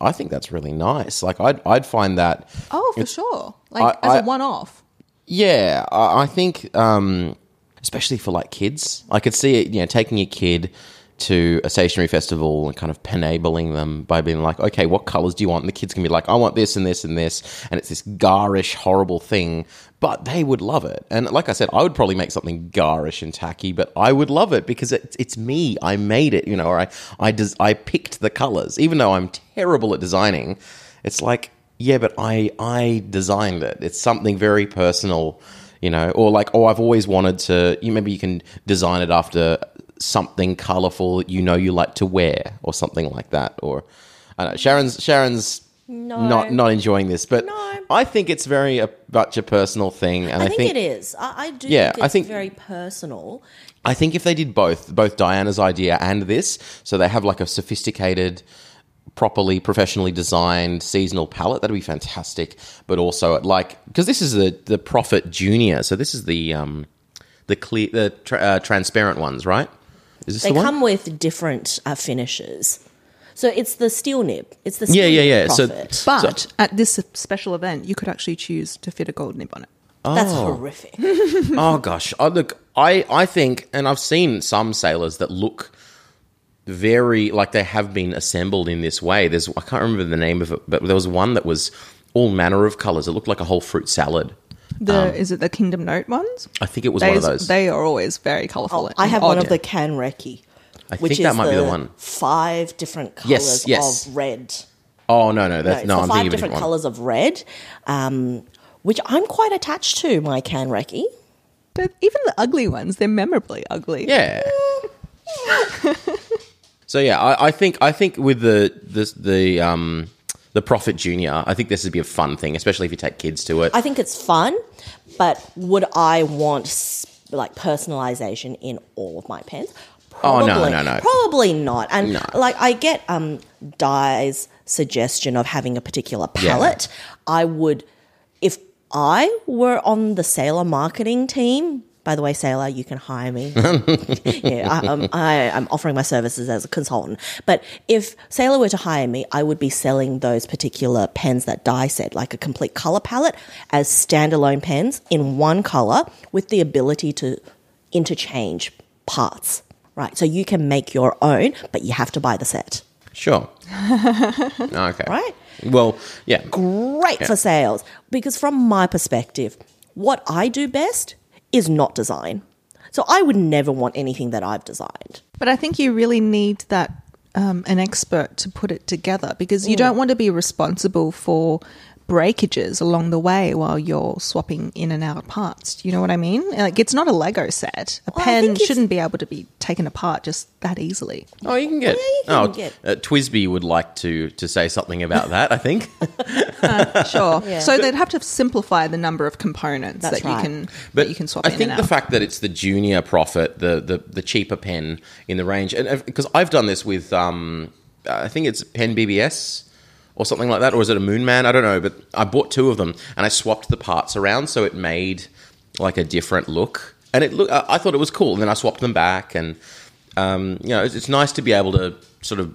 Speaker 1: I think that's really nice. Like I'd I'd find that
Speaker 2: Oh, for sure. Like
Speaker 1: I-
Speaker 2: as
Speaker 1: I-
Speaker 2: a one-off.
Speaker 1: Yeah, I, I think, um, especially for like kids, I could see it. You know, taking a kid to a stationery festival and kind of enabling them by being like, okay, what colors do you want? And the kids can be like, I want this and this and this, and it's this garish, horrible thing, but they would love it. And like I said, I would probably make something garish and tacky, but I would love it because it's, it's me. I made it, you know, or I I des- I picked the colors, even though I'm terrible at designing. It's like yeah, but I I designed it. It's something very personal, you know, or like oh, I've always wanted to. You maybe you can design it after something colorful that you know you like to wear, or something like that. Or I don't know. Sharyn's Sharyn's
Speaker 3: No.
Speaker 1: not not enjoying this, but
Speaker 3: No.
Speaker 1: I think it's very a, much a personal thing, and I,
Speaker 3: I think, it is. I, I do
Speaker 1: Yeah,
Speaker 3: think
Speaker 1: I
Speaker 3: it's
Speaker 1: think-
Speaker 3: very personal.
Speaker 1: I think if they did both, both Diana's idea and this, so they have like a sophisticated, properly professionally designed seasonal palette, that'd be fantastic. But also like because this is the the Profit Junior, so this is the um the clear the tra- uh, transparent ones, right? Is this
Speaker 3: They
Speaker 1: the one?
Speaker 3: come with different uh, finishes. So it's the steel nib. It's the
Speaker 1: Yeah,
Speaker 3: steel
Speaker 1: yeah,
Speaker 3: nib
Speaker 1: yeah. So-
Speaker 3: Profit.
Speaker 2: But at this special event, you could actually choose to fit a gold nib on it.
Speaker 3: That's horrific.
Speaker 1: oh gosh, I look, I I think, and I've seen some sailors that look very like they have been assembled in this way. There's I can't remember the name of it, but there was one that was all manner of colors. It looked like a whole fruit salad.
Speaker 2: The is it the Kingdom Note ones?
Speaker 1: I think it was
Speaker 2: They,
Speaker 1: one of those.
Speaker 2: they are always very colorful.
Speaker 3: Oh, I
Speaker 2: and
Speaker 3: have one of the Kanreki.
Speaker 1: I
Speaker 3: which
Speaker 1: think
Speaker 3: is
Speaker 1: that might be the one.
Speaker 3: Five different colors
Speaker 1: Yes, yes.
Speaker 3: of red.
Speaker 1: Oh no, no,
Speaker 3: No,
Speaker 1: that's
Speaker 3: it's
Speaker 1: no.
Speaker 3: the
Speaker 1: I'm
Speaker 3: five
Speaker 1: thinking
Speaker 3: different
Speaker 1: different
Speaker 3: colors of red, um, which I'm quite attached to. My Kanreki.
Speaker 2: But even the ugly ones, they're memorably ugly.
Speaker 1: Yeah. so yeah, I, I think I think with the the the um the Profit Junior, I think this would be a fun thing, especially if you take kids to it.
Speaker 3: I think it's fun, but would I want like personalization in all of my pens?
Speaker 1: Oh, no,
Speaker 3: Probably-
Speaker 1: no, no.
Speaker 3: Probably not. And
Speaker 1: No.
Speaker 3: like I get um Di's suggestion of having a particular
Speaker 1: Yeah.
Speaker 3: palette. I would if I were on the Sailor marketing team. By the way, Sailor, you can hire me. yeah, I, um, I, I'm offering my services as a consultant. But if Sailor were to hire me, I would be selling those particular pens that Di said, like a complete color palette, as standalone pens in one color with the ability to interchange parts. Right, so you can make your own, but you have to buy the set.
Speaker 1: Sure. okay.
Speaker 3: Right?
Speaker 1: Well, yeah.
Speaker 3: Great for sales because, from my perspective, what I do best is not design. So I would never want anything that I've designed.
Speaker 2: But I think you really need that um, an expert to put it together because
Speaker 3: Mm.
Speaker 2: you don't want to be responsible for breakages along the way while you're swapping in and out parts. Do you know what I mean? Like it's not a Lego set. A
Speaker 3: Well,
Speaker 2: pen shouldn't be able to be taken apart just that easily.
Speaker 1: Oh, you can get.
Speaker 3: Yeah, you can
Speaker 1: oh,
Speaker 3: get-
Speaker 1: Uh, TWSBI would like to to say something about that. I think.
Speaker 2: Sure.
Speaker 3: Yeah.
Speaker 2: So they'd have to simplify the number of components
Speaker 3: That's
Speaker 2: that you can
Speaker 1: But
Speaker 2: that you can swap
Speaker 1: I
Speaker 2: in
Speaker 1: think the
Speaker 2: out.
Speaker 1: fact that it's the junior profit, the the, the cheaper pen in the range, and because I've done this with, um, I think it's Pen BBS or something like that, or is it a Moon Man? I don't know, but I bought two of them and I swapped the parts around so it made like a different look, and it look. I thought it was cool, and then I swapped them back, and um, you know, it's, it's nice to be able to sort of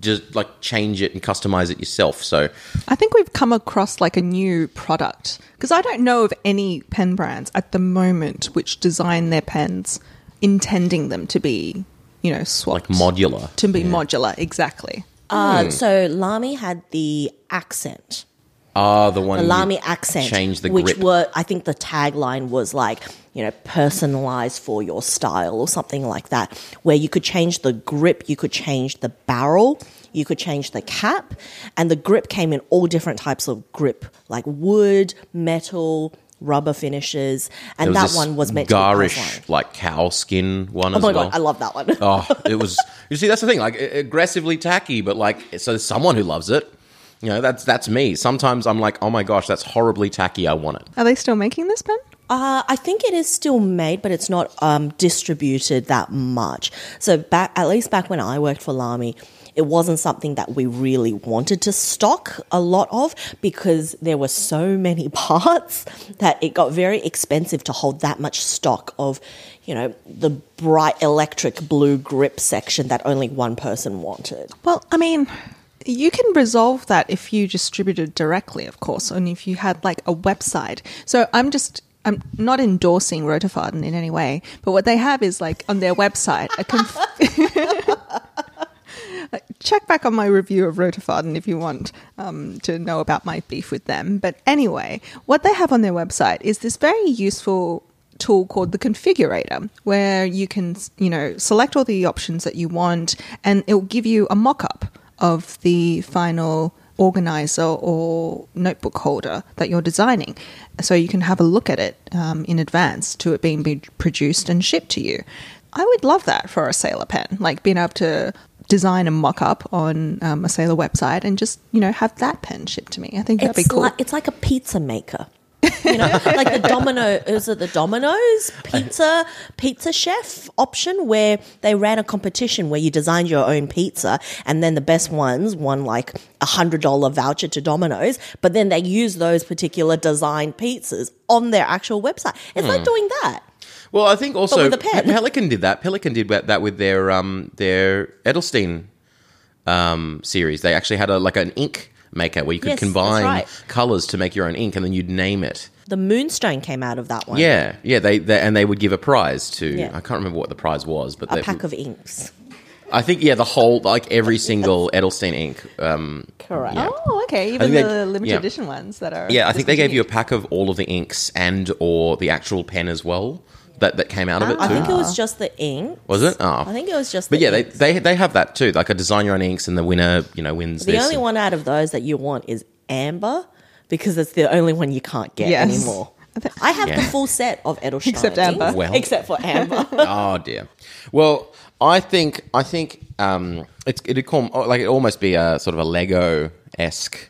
Speaker 1: just like change it and customize it yourself. So
Speaker 2: I think we've come across like a new product because I don't know of any pen brands at the moment which design their pens intending them to be, you know,
Speaker 1: like modular.
Speaker 2: to be modular. Exactly.
Speaker 3: Uh, so Lamy had the accent.
Speaker 1: Ah, the one
Speaker 3: the Lamy accent,
Speaker 1: change the
Speaker 3: which
Speaker 1: grip.
Speaker 3: were I think the tagline was like you know personalized for your style or something like that, where you could change the grip, you could change the barrel, you could change the cap, and the grip came in all different types of grip, like wood, metal, rubber finishes, and that one was meant to be
Speaker 1: garish, like cow skin one
Speaker 3: Oh
Speaker 1: as
Speaker 3: my
Speaker 1: well.
Speaker 3: god, I love that one.
Speaker 1: oh, it was. You see, that's the thing. Like aggressively tacky, but like so, there's someone who loves it. You know, that's that's me. Sometimes I'm like, oh my gosh, that's horribly tacky. I want it.
Speaker 2: Are they still making this pen?
Speaker 3: Uh, I think it is still made, but it's not um, distributed that much. So back, at least back when I worked for Lamy, it wasn't something that we really wanted to stock a lot of because there were so many parts that it got very expensive to hold that much stock of, you know, the bright electric blue grip section that only one person wanted.
Speaker 2: Well, I mean, you can resolve that if you distributed directly, of course, and if you had like a website. So I'm just. I'm not endorsing Roterfaden in any way, but what they have is like on their website a conf- check back on my review of Roterfaden if you want um, to know about my beef with them. But anyway, what they have on their website is this very useful tool called the configurator where you can you know select all the options that you want and it will give you a mock-up of the final organizer or notebook holder that you're designing so you can have a look at it um, in advance to it being be produced and shipped to you i would love that for a sailor pen like being able to design a mock-up on um, a sailor website and just you know have that pen shipped to me i think that'd be
Speaker 3: it's
Speaker 2: cool
Speaker 3: like it's like a pizza maker. You know, like the Domino is it the Domino's pizza pizza chef option where they ran a competition where you designed your own pizza and then the best ones won like a hundred dollar voucher to Domino's, but then they use those particular designed pizzas on their actual website. It's like doing that.
Speaker 1: Well, I think also
Speaker 3: with a pen.
Speaker 1: Pelikan did that. Pelikan did that with their um their Edelstein um series. They actually had a like an ink maker where you could
Speaker 3: Yes, that's
Speaker 1: combine
Speaker 3: right.
Speaker 1: colors to make your own ink, and then you'd name it.
Speaker 3: The Moonstone came out of that one.
Speaker 1: Yeah, yeah. They, they and they would give a prize to.
Speaker 3: Yeah.
Speaker 1: I can't remember what the prize was, but
Speaker 3: A
Speaker 1: they,
Speaker 3: pack of inks.
Speaker 1: I think yeah, the whole like every single Edelstein ink. Um,
Speaker 3: Correct.
Speaker 2: Oh, okay. Even
Speaker 1: think
Speaker 2: the
Speaker 1: they-
Speaker 2: limited
Speaker 1: yeah.
Speaker 2: edition ones that are.
Speaker 1: yeah, I think they gave you a pack of all of the inks and or the actual pen as well that that came out of it too.
Speaker 3: I think it was just the ink.
Speaker 1: was it? Oh,
Speaker 3: I think it was just
Speaker 1: But
Speaker 3: the
Speaker 1: yeah, they,
Speaker 3: inks.
Speaker 1: they they have that too. Like a design your own inks, and the winner, you know, wins.
Speaker 3: The
Speaker 1: this.
Speaker 3: only one out of those that you want is amber because it's the only one you can't get
Speaker 2: Yes.
Speaker 3: anymore.
Speaker 2: I thi-
Speaker 3: I have the
Speaker 1: Yeah.
Speaker 3: full set of Edelstein.
Speaker 2: Except amber.
Speaker 1: Well.
Speaker 3: Except for amber.
Speaker 1: oh dear. Well, I think I think um, it's it'd call like it almost be a sort of a Lego esque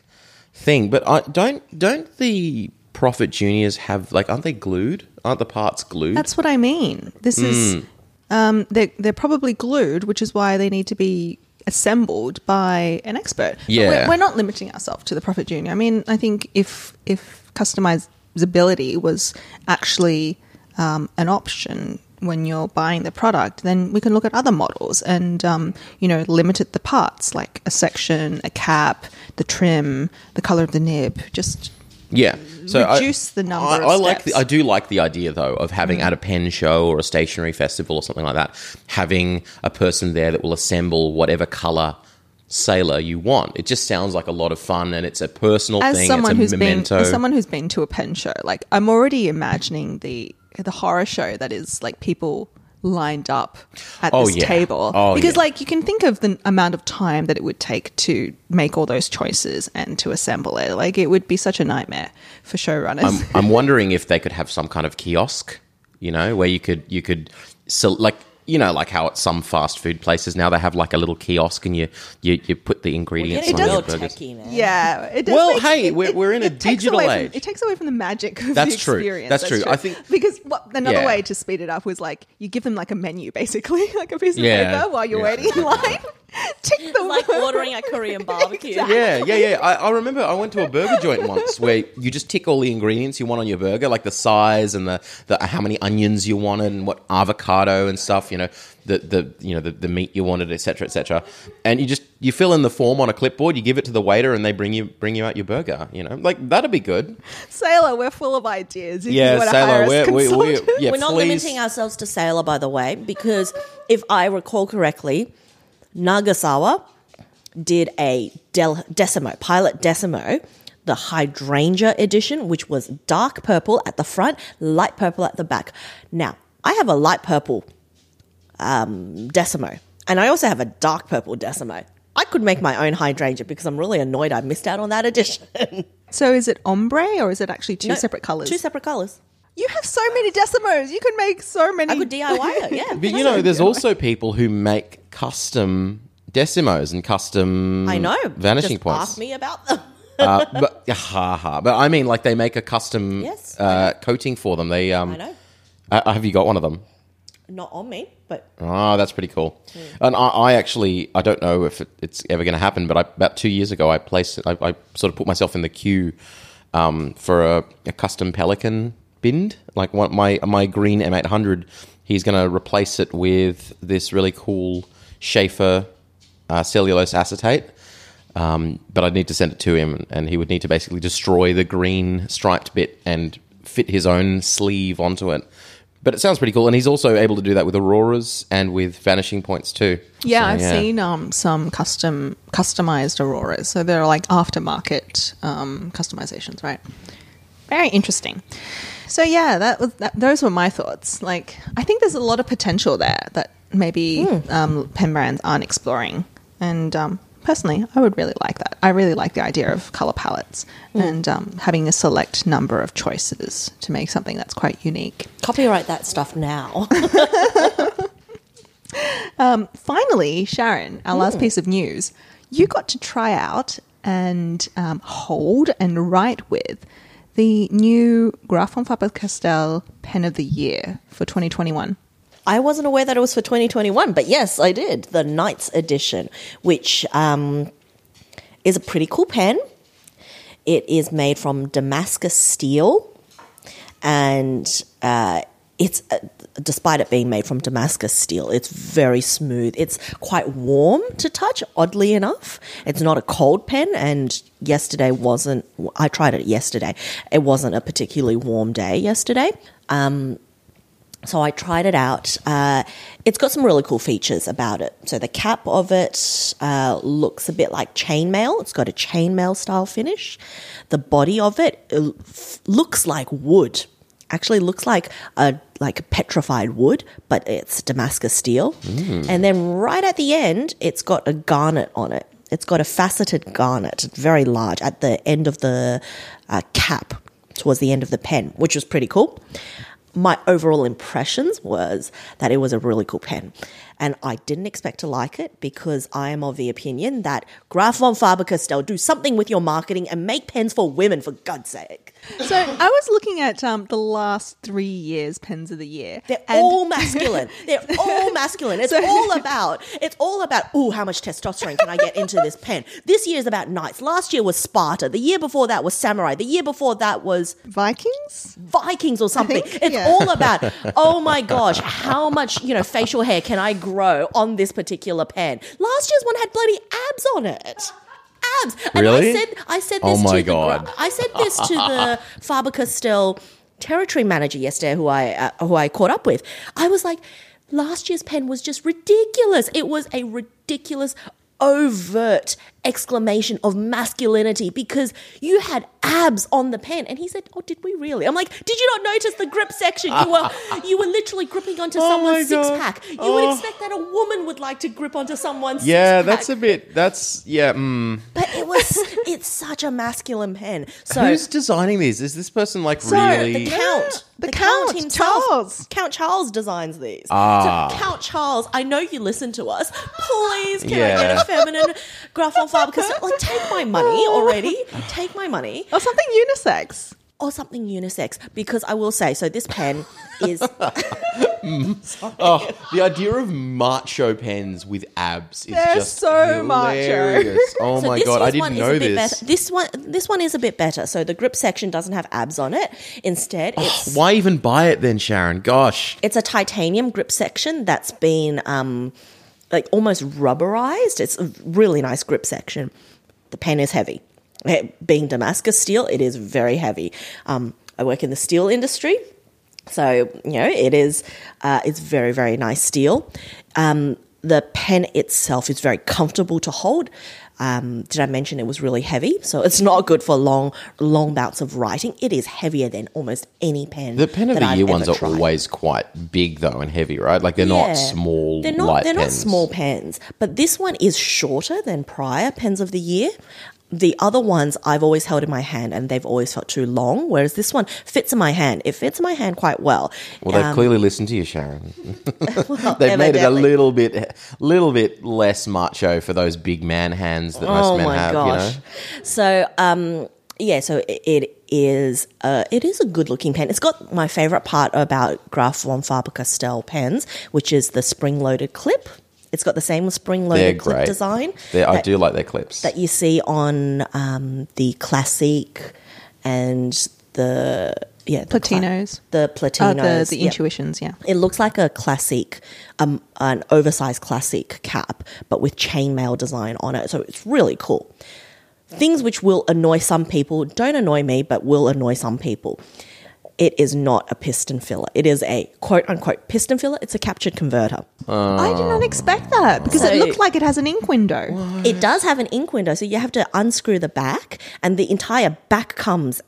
Speaker 1: thing. But I don't don't the Profit Juniors have like aren't they glued? Aren't the parts glued?
Speaker 2: That's what I mean. This
Speaker 1: Hmm.
Speaker 2: is. Um, they're, they're probably glued, which is why they need to be assembled by an expert. But
Speaker 1: Yeah.
Speaker 2: We're, we're not limiting ourselves to the Profit Junior. I mean, I think if if customizability was actually um, an option when you're buying the product, then we can look at other models and um, you know limit it the parts like a section, a cap, the trim, the color of the nib. Just
Speaker 1: yeah. So I-
Speaker 2: reduce the number
Speaker 1: I,
Speaker 2: of
Speaker 1: I like the. I do like the idea though of having
Speaker 2: Mm.
Speaker 1: at a pen show or a stationery festival or something like that, having a person there that will assemble whatever color sailor you want. It just sounds like a lot of fun and it's a personal
Speaker 2: as
Speaker 1: thing.
Speaker 2: someone
Speaker 1: it's a
Speaker 2: who's
Speaker 1: memento.
Speaker 2: been as someone who's been to a pen show, like I'm already imagining the the horror show that is like people lined up at
Speaker 1: Oh,
Speaker 2: this
Speaker 1: yeah.
Speaker 2: table
Speaker 1: Oh,
Speaker 2: because
Speaker 1: yeah.
Speaker 2: like you can think of the amount of time that it would take to make all those choices and to assemble it like it would be such a nightmare for showrunners
Speaker 1: I'm, I'm wondering if they could have some kind of kiosk, you know, where you could you could so like you know like how at some fast food places now they have like a little kiosk and you you, you put the ingredients
Speaker 3: Getting
Speaker 1: on
Speaker 3: real
Speaker 1: your burgers.
Speaker 3: techie, man.
Speaker 2: yeah it does
Speaker 1: Well,
Speaker 2: make-
Speaker 1: hey,
Speaker 2: it-
Speaker 1: we're-
Speaker 2: it-
Speaker 1: we're in a
Speaker 2: it takes
Speaker 1: digital
Speaker 2: away
Speaker 1: age.
Speaker 2: from, it takes away from the magic of
Speaker 1: That's
Speaker 2: the
Speaker 1: true.
Speaker 2: experience
Speaker 1: That's true. I think-
Speaker 2: because what, another
Speaker 1: Yeah.
Speaker 2: way to speed it up was like you give them like a menu basically like a piece of
Speaker 1: Yeah.
Speaker 2: paper while you're
Speaker 1: Yeah.
Speaker 2: waiting in line Tick the
Speaker 3: It's like ordering at Korean barbecue.
Speaker 1: Yeah, yeah, yeah. I, I remember I went to a burger joint once where you just tick all the ingredients you want on your burger, like the size and the, the how many onions you wanted and what avocado and stuff. You know, the the you know the, the meat you wanted, etc., etc. And you just you fill in the form on a clipboard, you give it to the waiter, and they bring you bring you out your burger. You know, like that'd be good.
Speaker 2: Sailor, we're full of ideas. If
Speaker 1: Yeah,
Speaker 2: you want to
Speaker 1: Sailor,
Speaker 2: hire us
Speaker 1: we're, we, we, yeah,
Speaker 3: We're not
Speaker 1: please.
Speaker 3: limiting ourselves to Sailor, by the way, because if I recall correctly, Nagasawa did a Del- Decimo, Pilot Decimo, the Hydrangea edition, which was dark purple at the front, light purple at the back. Now, I have a light purple um, Decimo, and I also have a dark purple Decimo. I could make my own Hydrangea because I'm really annoyed I missed out on that edition.
Speaker 2: So is it ombre or is it actually two
Speaker 3: No,
Speaker 2: separate colors?
Speaker 3: Two separate colors.
Speaker 2: You have so many decimos. You can make so many.
Speaker 3: I could DIY it, yeah.
Speaker 1: But you know, there's also people who make custom decimos and custom
Speaker 3: I know.
Speaker 1: vanishing
Speaker 3: Just
Speaker 1: points.
Speaker 3: Ask me about them.
Speaker 1: uh, but ha ha. But I mean, like they make a custom
Speaker 3: Yes,
Speaker 1: uh, coating for them. They um,
Speaker 3: I know.
Speaker 1: uh, have you got one of them?
Speaker 3: Not on me, but
Speaker 1: Oh, that's pretty cool. And I, I actually, I don't know if it, it's ever going to happen, but I, about two years ago, I placed, I, I sort of put myself in the queue um, for a, a custom Pelikan bind. Like one, my my green M800, he's going to replace it with this really cool Schaefer uh, cellulose acetate. Um, but I'd need to send it to him, and he would need to basically destroy the green striped bit and fit his own sleeve onto it. But it sounds pretty cool, and he's also able to do that with auroras and with vanishing points too.
Speaker 2: Yeah,
Speaker 1: So,
Speaker 2: I've seen um, some custom customized auroras. So they're like aftermarket um, customizations, right? Very interesting. So yeah, that was that, those were my thoughts. Like, I think there's a lot of potential there that maybe um, pen brands aren't exploring. And um, personally, I would really like that. I really like the idea of color palettes and um, having a select number of choices to make something that's quite unique.
Speaker 3: copyright that stuff now.
Speaker 2: finally, Sharyn, our last piece of news, you got to try out and um, hold and write with the new Graf von Faber-Castell Pen of the Year for 2021.
Speaker 3: I wasn't aware that it was for 2021, but yes, I did. The Knights edition, which um, is a pretty cool pen. It is made from Damascus steel, and uh, it's uh, despite it being made from Damascus steel, it's very smooth. It's quite warm to touch. Oddly enough, it's not a cold pen, and yesterday wasn't. I tried it yesterday. It wasn't a particularly warm day yesterday. Um, so I tried it out. Uh, it's got some really cool features about it. So the cap of it uh, looks a bit like chainmail. It's got a chainmail style finish. The body of it f- looks like wood. Actually, looks like a like petrified wood, but it's Damascus steel. And then right at the end, it's got a garnet on it. It's got a faceted garnet, very large, at the end of the uh, cap, towards the end of the pen, which was pretty cool my overall impressions was that it was a really cool pen. And I didn't expect to like it because I am of the opinion that Graf von Faber-Castell do something with your marketing and make pens for women, for God's sake.
Speaker 2: So I was looking at um, the last three years Pens of the Year.
Speaker 3: They're all masculine. They're all masculine. It's all about, it's all about, ooh, how much testosterone can I get into this pen? This year is about knights. Last year was Sparta. The year before that was samurai. The year before that was
Speaker 2: Vikings?
Speaker 3: Vikings or something.
Speaker 2: think,
Speaker 3: it's
Speaker 2: yeah.
Speaker 3: all about, oh my gosh, how much, you know, facial hair can I grow on this particular pen? Last year's one had bloody abs on it. Abs. And
Speaker 1: Really?
Speaker 3: I said I said
Speaker 1: Oh
Speaker 3: this
Speaker 1: my
Speaker 3: to
Speaker 1: God.
Speaker 3: the I said this to the Faber Castell territory manager yesterday who I uh, who I caught up with. I was like last year's pen was just ridiculous. It was a ridiculous overt exclamation of masculinity because you had abs on the pen and he said oh did we really i'm like did you not notice the grip section you were you were literally gripping onto
Speaker 1: Oh
Speaker 3: someone's six pack. you
Speaker 1: Oh.
Speaker 3: would expect that a woman would like to grip onto someone's
Speaker 1: Yeah,
Speaker 3: six-pack.
Speaker 1: that's a bit. That's yeah. Mm.
Speaker 3: but it was it's such a masculine pen so
Speaker 1: Who's designing these? Is this person like
Speaker 2: So,
Speaker 1: really?
Speaker 3: the count,
Speaker 2: The Count, Charles.
Speaker 3: Count Charles designs these.
Speaker 1: Ah.
Speaker 3: So Count Charles, I know you listen to us. Please, can I get a feminine graph on file? Because like, take my money already. Take my money.
Speaker 2: Or something unisex.
Speaker 3: or something unisex because I will say so. This pen is
Speaker 1: Oh, the idea of macho pens with abs is
Speaker 2: They're
Speaker 1: just
Speaker 2: so macho.
Speaker 1: Oh
Speaker 3: So
Speaker 1: my god, I
Speaker 3: is
Speaker 1: didn't
Speaker 3: one is
Speaker 1: know
Speaker 3: a bit
Speaker 1: this.
Speaker 3: Better. This one, this one is a bit better. So the grip section doesn't have abs on it. Instead, it's
Speaker 1: Why even buy it then, Sharyn? Gosh.
Speaker 3: it's a titanium grip section that's been um, like almost rubberized. It's a really nice grip section. The pen is heavy. Eh, Being Damascus steel, it is very heavy. Um, I work in the steel industry, so you know it is. Uh, it's very very nice steel. Um, the pen itself is very comfortable to hold. Um, did I mention it was really heavy? So it's not good for long long bouts of writing. It is heavier than almost any pen.
Speaker 1: The pen of the
Speaker 3: I've
Speaker 1: year ones are
Speaker 3: tried.
Speaker 1: always quite big though and heavy, right? Like they're not small
Speaker 3: They're not. they're
Speaker 1: pens.
Speaker 3: not small pens, but this one is shorter than prior pens of the year. The other ones I've always held in my hand, and they've always felt too long. Whereas this one fits in my hand. It fits in my hand quite well.
Speaker 1: Well, they've
Speaker 3: Um,
Speaker 1: clearly listened to you, Sharyn.
Speaker 3: well,
Speaker 1: They've made it a little bit, little bit less macho for those big man hands that most
Speaker 3: Oh
Speaker 1: men have.
Speaker 3: gosh!
Speaker 1: You know,
Speaker 3: So, um, yeah, so it, it is. Uh, it is a good looking pen. It's got my favorite part about Graf von Faber Castell pens, which is the spring loaded clip. It's got the same spring
Speaker 1: they're
Speaker 3: loaded clip
Speaker 1: great.
Speaker 3: design.
Speaker 1: They're- I do like their clips.
Speaker 3: that you see on um, the classic and the yeah the cla-
Speaker 2: Platinos.
Speaker 3: the
Speaker 2: Oh,
Speaker 3: platinos
Speaker 2: the the
Speaker 3: yeah.
Speaker 2: intuitions, yeah.
Speaker 3: It looks like a classic, um, an oversized classic cap, but with chainmail design on it. So it's really cool. Things which will annoy some people don't annoy me, but will annoy some people. It is not a piston filler. It is a quote unquote piston filler. It's a captured converter. Ah.
Speaker 2: I did not expect that because
Speaker 3: So-
Speaker 2: it looked like it has an ink window.
Speaker 3: It does have an ink window, so you have to unscrew the back, and the entire back comes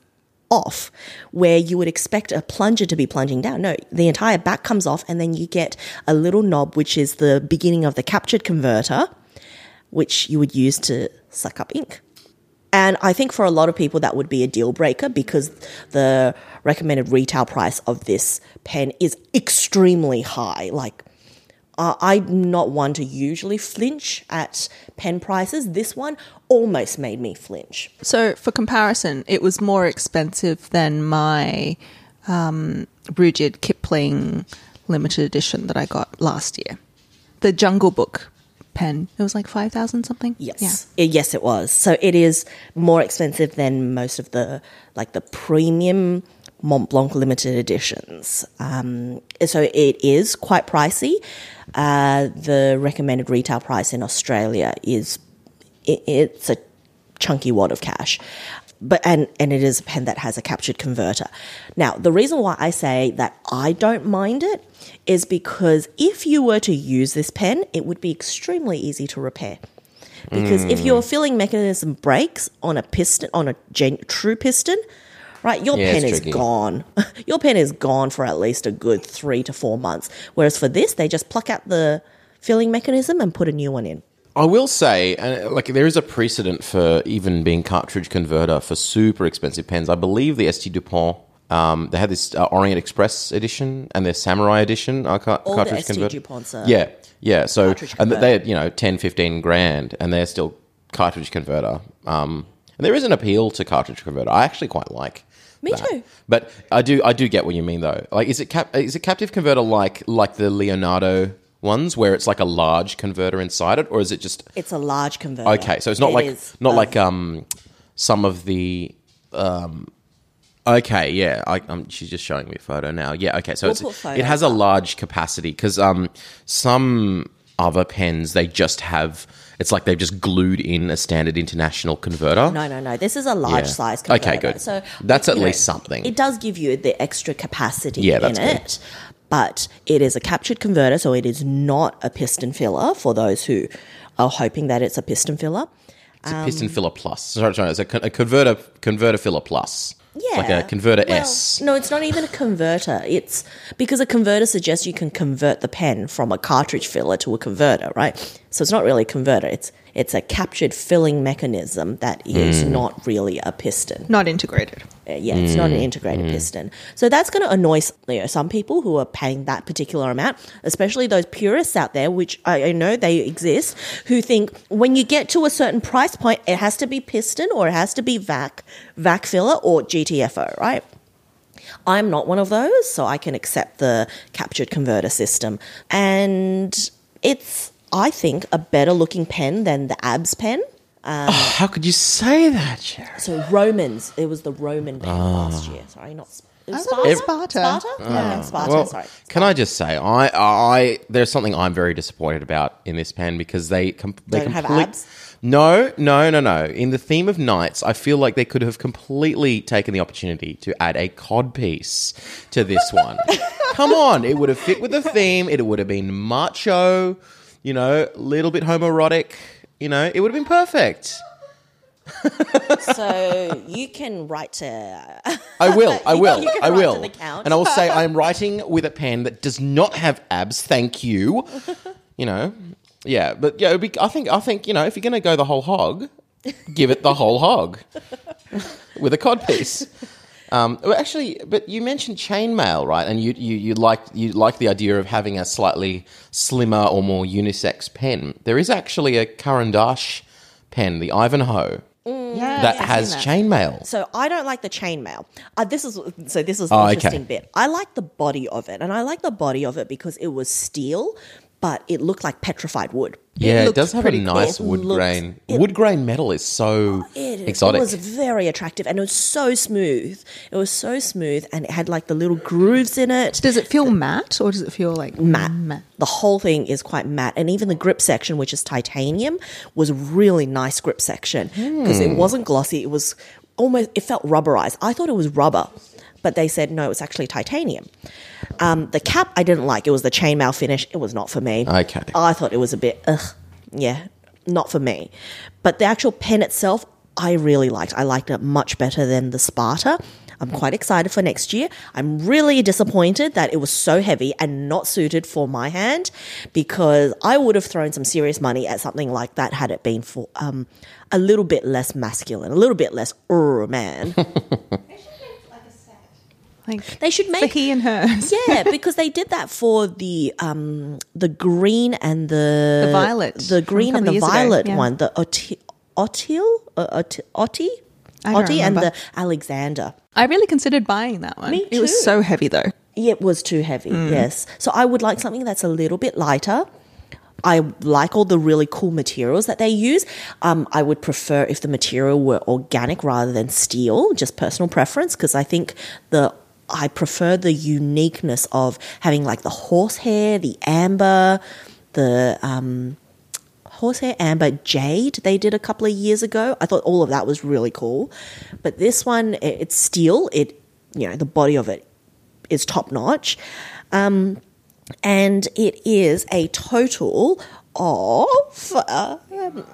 Speaker 3: off where you would expect a plunger to be plunging down. No, the entire back comes off, and then you get a little knob, which is the beginning of the captured converter, which you would use to suck up ink. And I think for a lot of people that would be a deal breaker because the recommended retail price of this pen is extremely high. Like, uh, I'm not one to usually flinch at pen prices. This one almost made me flinch.
Speaker 2: So, for comparison, it was more expensive than my um, Rudyard Kipling limited edition that I got last year. The Jungle Book pen. It was like 5,000 something?
Speaker 3: Yes, Uh, yes, it was. So it is more expensive than most of the like the premium Mont Blanc limited editions. Um, so it is quite pricey. Uh, the recommended retail price in Australia is it, it's a chunky wad of cash. But and and it is a pen that has a captured converter. Now, the reason why I say that I don't mind it is because if you were to use this pen, it would be extremely easy to repair. Because if
Speaker 1: Hmm.
Speaker 3: your filling mechanism breaks on a piston, on a gen- true piston, right, your
Speaker 1: Yeah,
Speaker 3: pen is
Speaker 1: tricky.
Speaker 3: gone. your pen is gone for at least a good three to four months. Whereas for this, they just pluck out the filling mechanism and put a new one in.
Speaker 1: I will say, uh, like, there is a precedent for even being cartridge converter for super expensive pens. I believe the ST Dupont. Um, they had this uh, Orient Express edition and their Samurai edition uh, car-
Speaker 3: All the
Speaker 1: cartridge
Speaker 3: ST
Speaker 1: converter.
Speaker 3: Duponts are
Speaker 1: yeah, yeah. So
Speaker 3: cartridge
Speaker 1: and they had you know 10, 15 grand, and they're still cartridge converter. Um, and there is an appeal to cartridge converter. I actually quite like.
Speaker 3: Me
Speaker 1: that.
Speaker 3: too.
Speaker 1: But I do I do get what you mean though. Like, is it cap- is it captive converter like like the Leonardo ones where it's like a large converter inside it, or is it just
Speaker 3: It's a large converter.
Speaker 1: Okay, so it's not
Speaker 3: It
Speaker 1: like
Speaker 3: is
Speaker 1: not like um some of the um okay yeah I, um, she's just showing me a photo now yeah okay so
Speaker 3: We'll
Speaker 1: it's,
Speaker 3: photos
Speaker 1: it has a large capacity because um some other pens they just have it's like they've just glued in a standard international converter
Speaker 3: No, no, no. This is a large
Speaker 1: Yeah.
Speaker 3: size
Speaker 1: Okay,
Speaker 3: converter.
Speaker 1: good.
Speaker 3: So
Speaker 1: That's at
Speaker 3: you
Speaker 1: least something.
Speaker 3: It does give you the extra capacity
Speaker 1: Yeah,
Speaker 3: in
Speaker 1: that's good.
Speaker 3: it. But it is a captured converter, so it is not a piston filler for those who are hoping that it's a piston filler.
Speaker 1: it's a
Speaker 3: Um,
Speaker 1: piston filler plus sorry, sorry it's a, a converter converter filler plus
Speaker 3: Yeah.
Speaker 1: like a converter
Speaker 3: Well,
Speaker 1: S
Speaker 3: No, it's not even a converter. It's because a converter suggests you can convert the pen from a cartridge filler to a converter, right? So it's not really a converter. It's It's a captured filling mechanism that is mm. not really a piston.
Speaker 2: Not integrated.
Speaker 3: Uh, yeah, it's not an mm. integrated mm. piston. So that's going to annoy you know, some people who are paying that particular amount, especially those purists out there, which I, I know they exist, who think when you get to a certain price point, it has to be piston or it has to be vac, vac filler or GTFO, right? I'm not one of those, so I can accept the captured converter system. And it's, I think, a better looking pen than the ABS pen.
Speaker 1: Um, oh, how could you say that, Sharyn?
Speaker 3: So Romans, it was the Roman pen ah. last year. Sorry, not Sp- it was
Speaker 2: I thought it
Speaker 3: Sparta.
Speaker 2: Sparta.
Speaker 3: Sparta? Ah. Yeah, Sparta.
Speaker 1: Well,
Speaker 3: sorry.
Speaker 1: can I just say, I, I, there's something I'm very disappointed about in this pen because they, com- they
Speaker 3: Don't have abs?
Speaker 1: No, no, no, no. In the theme of knights, I feel like they could have completely taken the opportunity to add a cod piece to this one. Come on, it would have fit with the theme. It would have been macho, you know, a little bit homoerotic. You know, it would have been perfect.
Speaker 3: So you can write to.
Speaker 1: I will. I
Speaker 3: You-
Speaker 1: will.
Speaker 3: you can
Speaker 1: I will. And I will say I am writing with a pen that does not have abs. Thank you. You know, yeah, but yeah, be, I think I think you know if you're going to go the whole hog, give it the whole hog with a cod piece. Um, well, actually, but you mentioned chainmail, right? And you you you like you like the idea of having a slightly slimmer or more unisex pen. There is actually a Caran d'Ache pen, the Ivanhoe,
Speaker 2: Yeah,
Speaker 1: that
Speaker 2: I've
Speaker 1: has chainmail.
Speaker 3: So I don't like the chainmail. Uh, this is so. This is
Speaker 1: Oh,
Speaker 3: the
Speaker 1: okay.
Speaker 3: interesting bit. I like the body of it, and I like the body of it because it was steel, but it looked like petrified wood.
Speaker 1: Yeah, it,
Speaker 2: looked
Speaker 1: does have a
Speaker 2: pretty cool.
Speaker 1: nice wood
Speaker 3: Looks-
Speaker 1: grain.
Speaker 3: it-
Speaker 1: wood grain metal is so oh,
Speaker 3: It,
Speaker 1: exotic.
Speaker 3: it was very attractive, and it was so smooth. It was so smooth, and it had like the little grooves in it.
Speaker 2: Does it feel matte or does it feel like
Speaker 3: matte.
Speaker 2: matte?
Speaker 3: The whole thing is quite matte, and even the grip section, which is titanium, was a really nice grip section because it hmm. wasn't glossy. It was almost it felt rubberized. I thought it was rubber, but they said no, it's actually titanium. Um, the cap I didn't like. It was the chainmail finish. It was not for me.
Speaker 1: Okay.
Speaker 3: I thought it was a bit ugh, yeah, not for me. But the actual pen itself, I really liked. I liked it much better than the Sparta. I'm quite excited for next year. I'm really disappointed that it was so heavy and not suited for my hand because I would have thrown some serious money at something like that had it been for um, a little bit less masculine, a little bit less "er man.
Speaker 2: Like
Speaker 3: They should make
Speaker 2: he and hers.
Speaker 3: yeah, because they did that for the um the green and the
Speaker 2: The violet
Speaker 3: the green and the violet
Speaker 2: yeah.
Speaker 3: one, the Oti- Otil, Ot- Otti, Otti, and the Alexander.
Speaker 2: I really considered buying that one.
Speaker 3: Me
Speaker 2: It was so heavy though.
Speaker 3: It was too heavy.
Speaker 2: Mm.
Speaker 3: Yes, so I would like something that's a little bit lighter. I like all the really cool materials that they use. Um, I would prefer if the material were organic rather than steel, just personal preference, because I think the I prefer the uniqueness of having like the horsehair, the amber, the um, horsehair amber jade they did a couple of years ago. I thought all of that was really cool, but this one it, it's steel. It you know the body of it is top notch. Um, and it is a total of uh,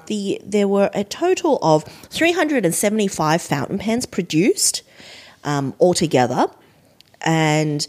Speaker 3: the there were a total of 375 fountain pens produced um, altogether and,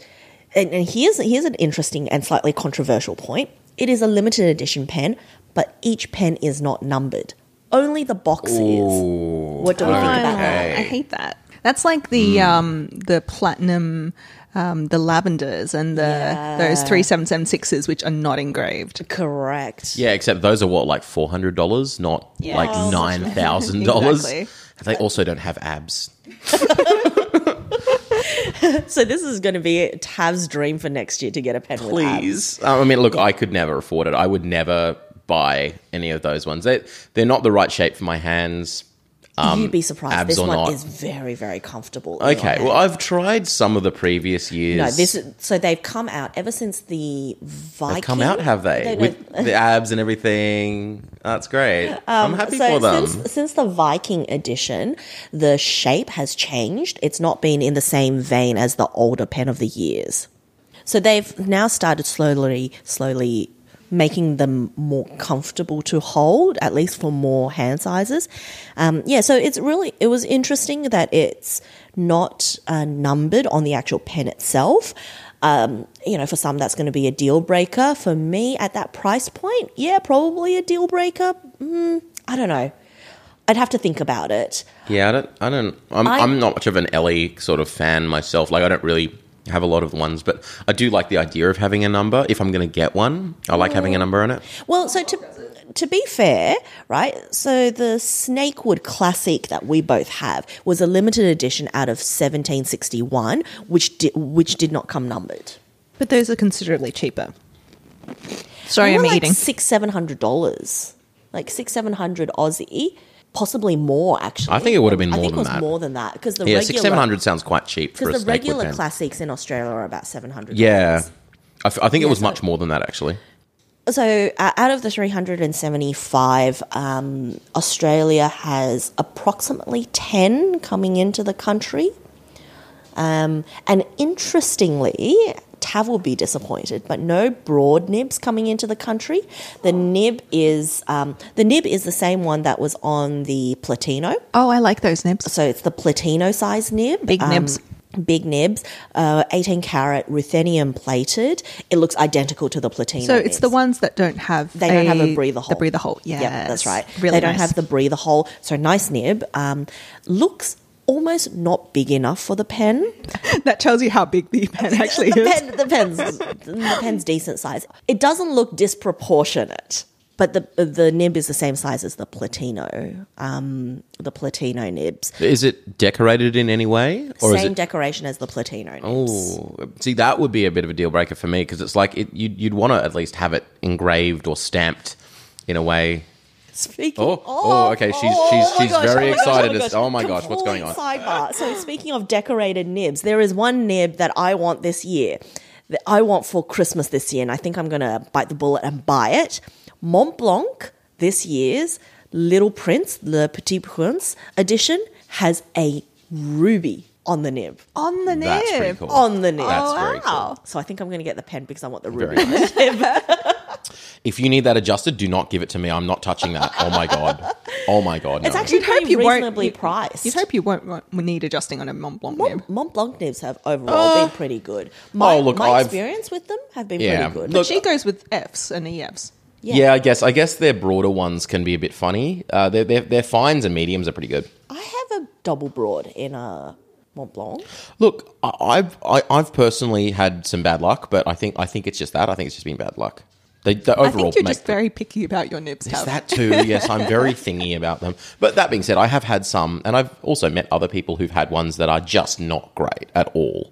Speaker 3: and and here's here's an interesting and slightly controversial point it is a limited edition pen but each pen is not numbered only the box is what do we think about that
Speaker 2: I hate that. That's like the um the platinum um the lavenders and the those three seven seven sixes which are not engraved.
Speaker 3: correct
Speaker 1: yeah, except those are what like four hundred dollars, not
Speaker 2: Yeah.
Speaker 1: like nine thousand dollars.
Speaker 2: Exactly.
Speaker 1: They also don't have abs.
Speaker 3: so this is going to be Tav's dream for next year to get a pen.
Speaker 1: Please, I mean, look, I could never afford it. I would never buy any of those ones. They they're not the right shape for my hands.
Speaker 3: You'd be surprised. This one
Speaker 1: not.
Speaker 3: is very, very comfortable.
Speaker 1: Okay, well, I've tried some of the previous years.
Speaker 3: no, this is, so they've come out ever since the Viking.
Speaker 1: They've come out, have they?
Speaker 3: No,
Speaker 1: With the abs and everything. That's great. I'm happy
Speaker 3: Um, so
Speaker 1: for them.
Speaker 3: Since, since the Viking edition, the shape has changed. It's not been in the same vein as the older pen of the years. So they've now started slowly, slowly making them more comfortable to hold, at least for more hand sizes. Um, yeah, so it's really it was interesting that it's not uh, numbered on the actual pen itself. Um, you know, for some that's going to be a deal breaker. For me, at that price point, yeah, probably a deal breaker. Mm, I don't know. I'd have to think about it.
Speaker 1: Yeah, I don't. I don't. I'm,
Speaker 3: I-
Speaker 1: I'm not much of an LE sort of fan myself. Like, I don't really have a lot of the ones, but I do like the idea of having a number. If I'm going to get one, I like having a mm. number on it.
Speaker 3: Well, so to to be fair, right? So the Snakewood Classic that we both have was a limited edition out of 1761, which did, which did not come numbered.
Speaker 2: But those are considerably cheaper. Sorry, I'm
Speaker 3: like
Speaker 2: eating.
Speaker 3: six seven hundred dollars, like six seven hundred Aussie, possibly more. Actually,
Speaker 1: I think it would have been more I
Speaker 3: think
Speaker 1: than
Speaker 3: it was
Speaker 1: that.
Speaker 3: more than that because the
Speaker 1: Yeah,
Speaker 3: regular
Speaker 1: six seven hundred sounds quite cheap for a
Speaker 3: because the regular classics in Australia are about seven hundred.
Speaker 1: Yeah, I, f- I think it was much more than that actually.
Speaker 3: So, uh, out of the 375, um, Australia has approximately 10 coming into the country. Um, and interestingly, Tav will be disappointed, but no broad nibs coming into the country. The nib is um, the nib is the same one that was on the Platino.
Speaker 2: Oh, I like those nibs.
Speaker 3: So it's the Platino size nib. Um,
Speaker 2: Big nibs.
Speaker 3: Big nibs, uh, 18 carat ruthenium plated. It looks identical to the Platino.
Speaker 2: So it's the ones that don't have
Speaker 3: They don't have a breather hole.
Speaker 2: The breather hole, yeah,
Speaker 3: Yeah, that's right.
Speaker 2: Really
Speaker 3: they don't have the breather hole. So nice nib. Um, looks almost not big enough for the pen.
Speaker 2: that tells you how big the pen actually
Speaker 3: the,
Speaker 2: is.
Speaker 3: pen the pen's the pen's decent size. It doesn't look disproportionate. But the the nib is the same size as the Platino, um, the Platino nibs.
Speaker 1: Is it decorated in any way, or is
Speaker 3: Same
Speaker 1: it?
Speaker 3: decoration as the Platino nibs.
Speaker 1: Oh, see, that would be a bit of a deal breaker for me because it's like it, you'd, you'd want to at least have it engraved or stamped in a way.
Speaker 3: Speaking.
Speaker 1: Oh, oh, okay, she's- oh
Speaker 3: she's-
Speaker 1: she's
Speaker 3: gosh,
Speaker 1: very
Speaker 3: oh my gosh,
Speaker 1: excited
Speaker 3: Oh my
Speaker 1: as-
Speaker 3: gosh,
Speaker 1: oh my gosh, what's going on?
Speaker 3: Sidebar. So speaking of decorated nibs, there is one nib that I want this year. That I want for Christmas this year, and I think I'm going to bite the bullet and buy it. Mont Blanc this year's Little Prince, Le Petit Prince edition, has a ruby on the nib.
Speaker 2: On the nib.
Speaker 1: That's cool.
Speaker 3: On the nib.
Speaker 1: That's
Speaker 2: Oh,
Speaker 1: very cool.
Speaker 2: wow.
Speaker 3: So I think I'm going to get the pen because I want the ruby.
Speaker 1: Very nice. If you need that adjusted, do not give it to me. I'm not touching that. Oh my god. Oh my god.
Speaker 3: It's
Speaker 1: no.
Speaker 3: actually
Speaker 2: You'd hope
Speaker 3: pretty
Speaker 2: you won't-
Speaker 3: reasonably priced.
Speaker 2: You'd hope you won't, won't need adjusting on a Mont Blanc nib.
Speaker 3: Mont, Mont Blanc nibs have overall been pretty good. My,
Speaker 1: oh, look,
Speaker 3: my
Speaker 1: I've-
Speaker 3: experience with them have been
Speaker 1: Yeah,
Speaker 3: pretty good.
Speaker 1: look-
Speaker 2: She goes with Fs and EFs.
Speaker 1: Yeah. I guess I guess their broader ones can be a bit funny. Uh, their, their their fines and mediums are pretty good.
Speaker 3: I have a double broad in a Mont Blanc.
Speaker 1: Look, I- I've I, I've personally had some bad luck, but I think I think it's just that. I think it's just been bad luck. They, they overall
Speaker 2: I think you're
Speaker 1: make
Speaker 2: just very picky about your nibs.
Speaker 1: Is that too? Yes, I'm very thingy about them. But that being said, I have had some, and I've also met other people who've had ones that are just not great at all.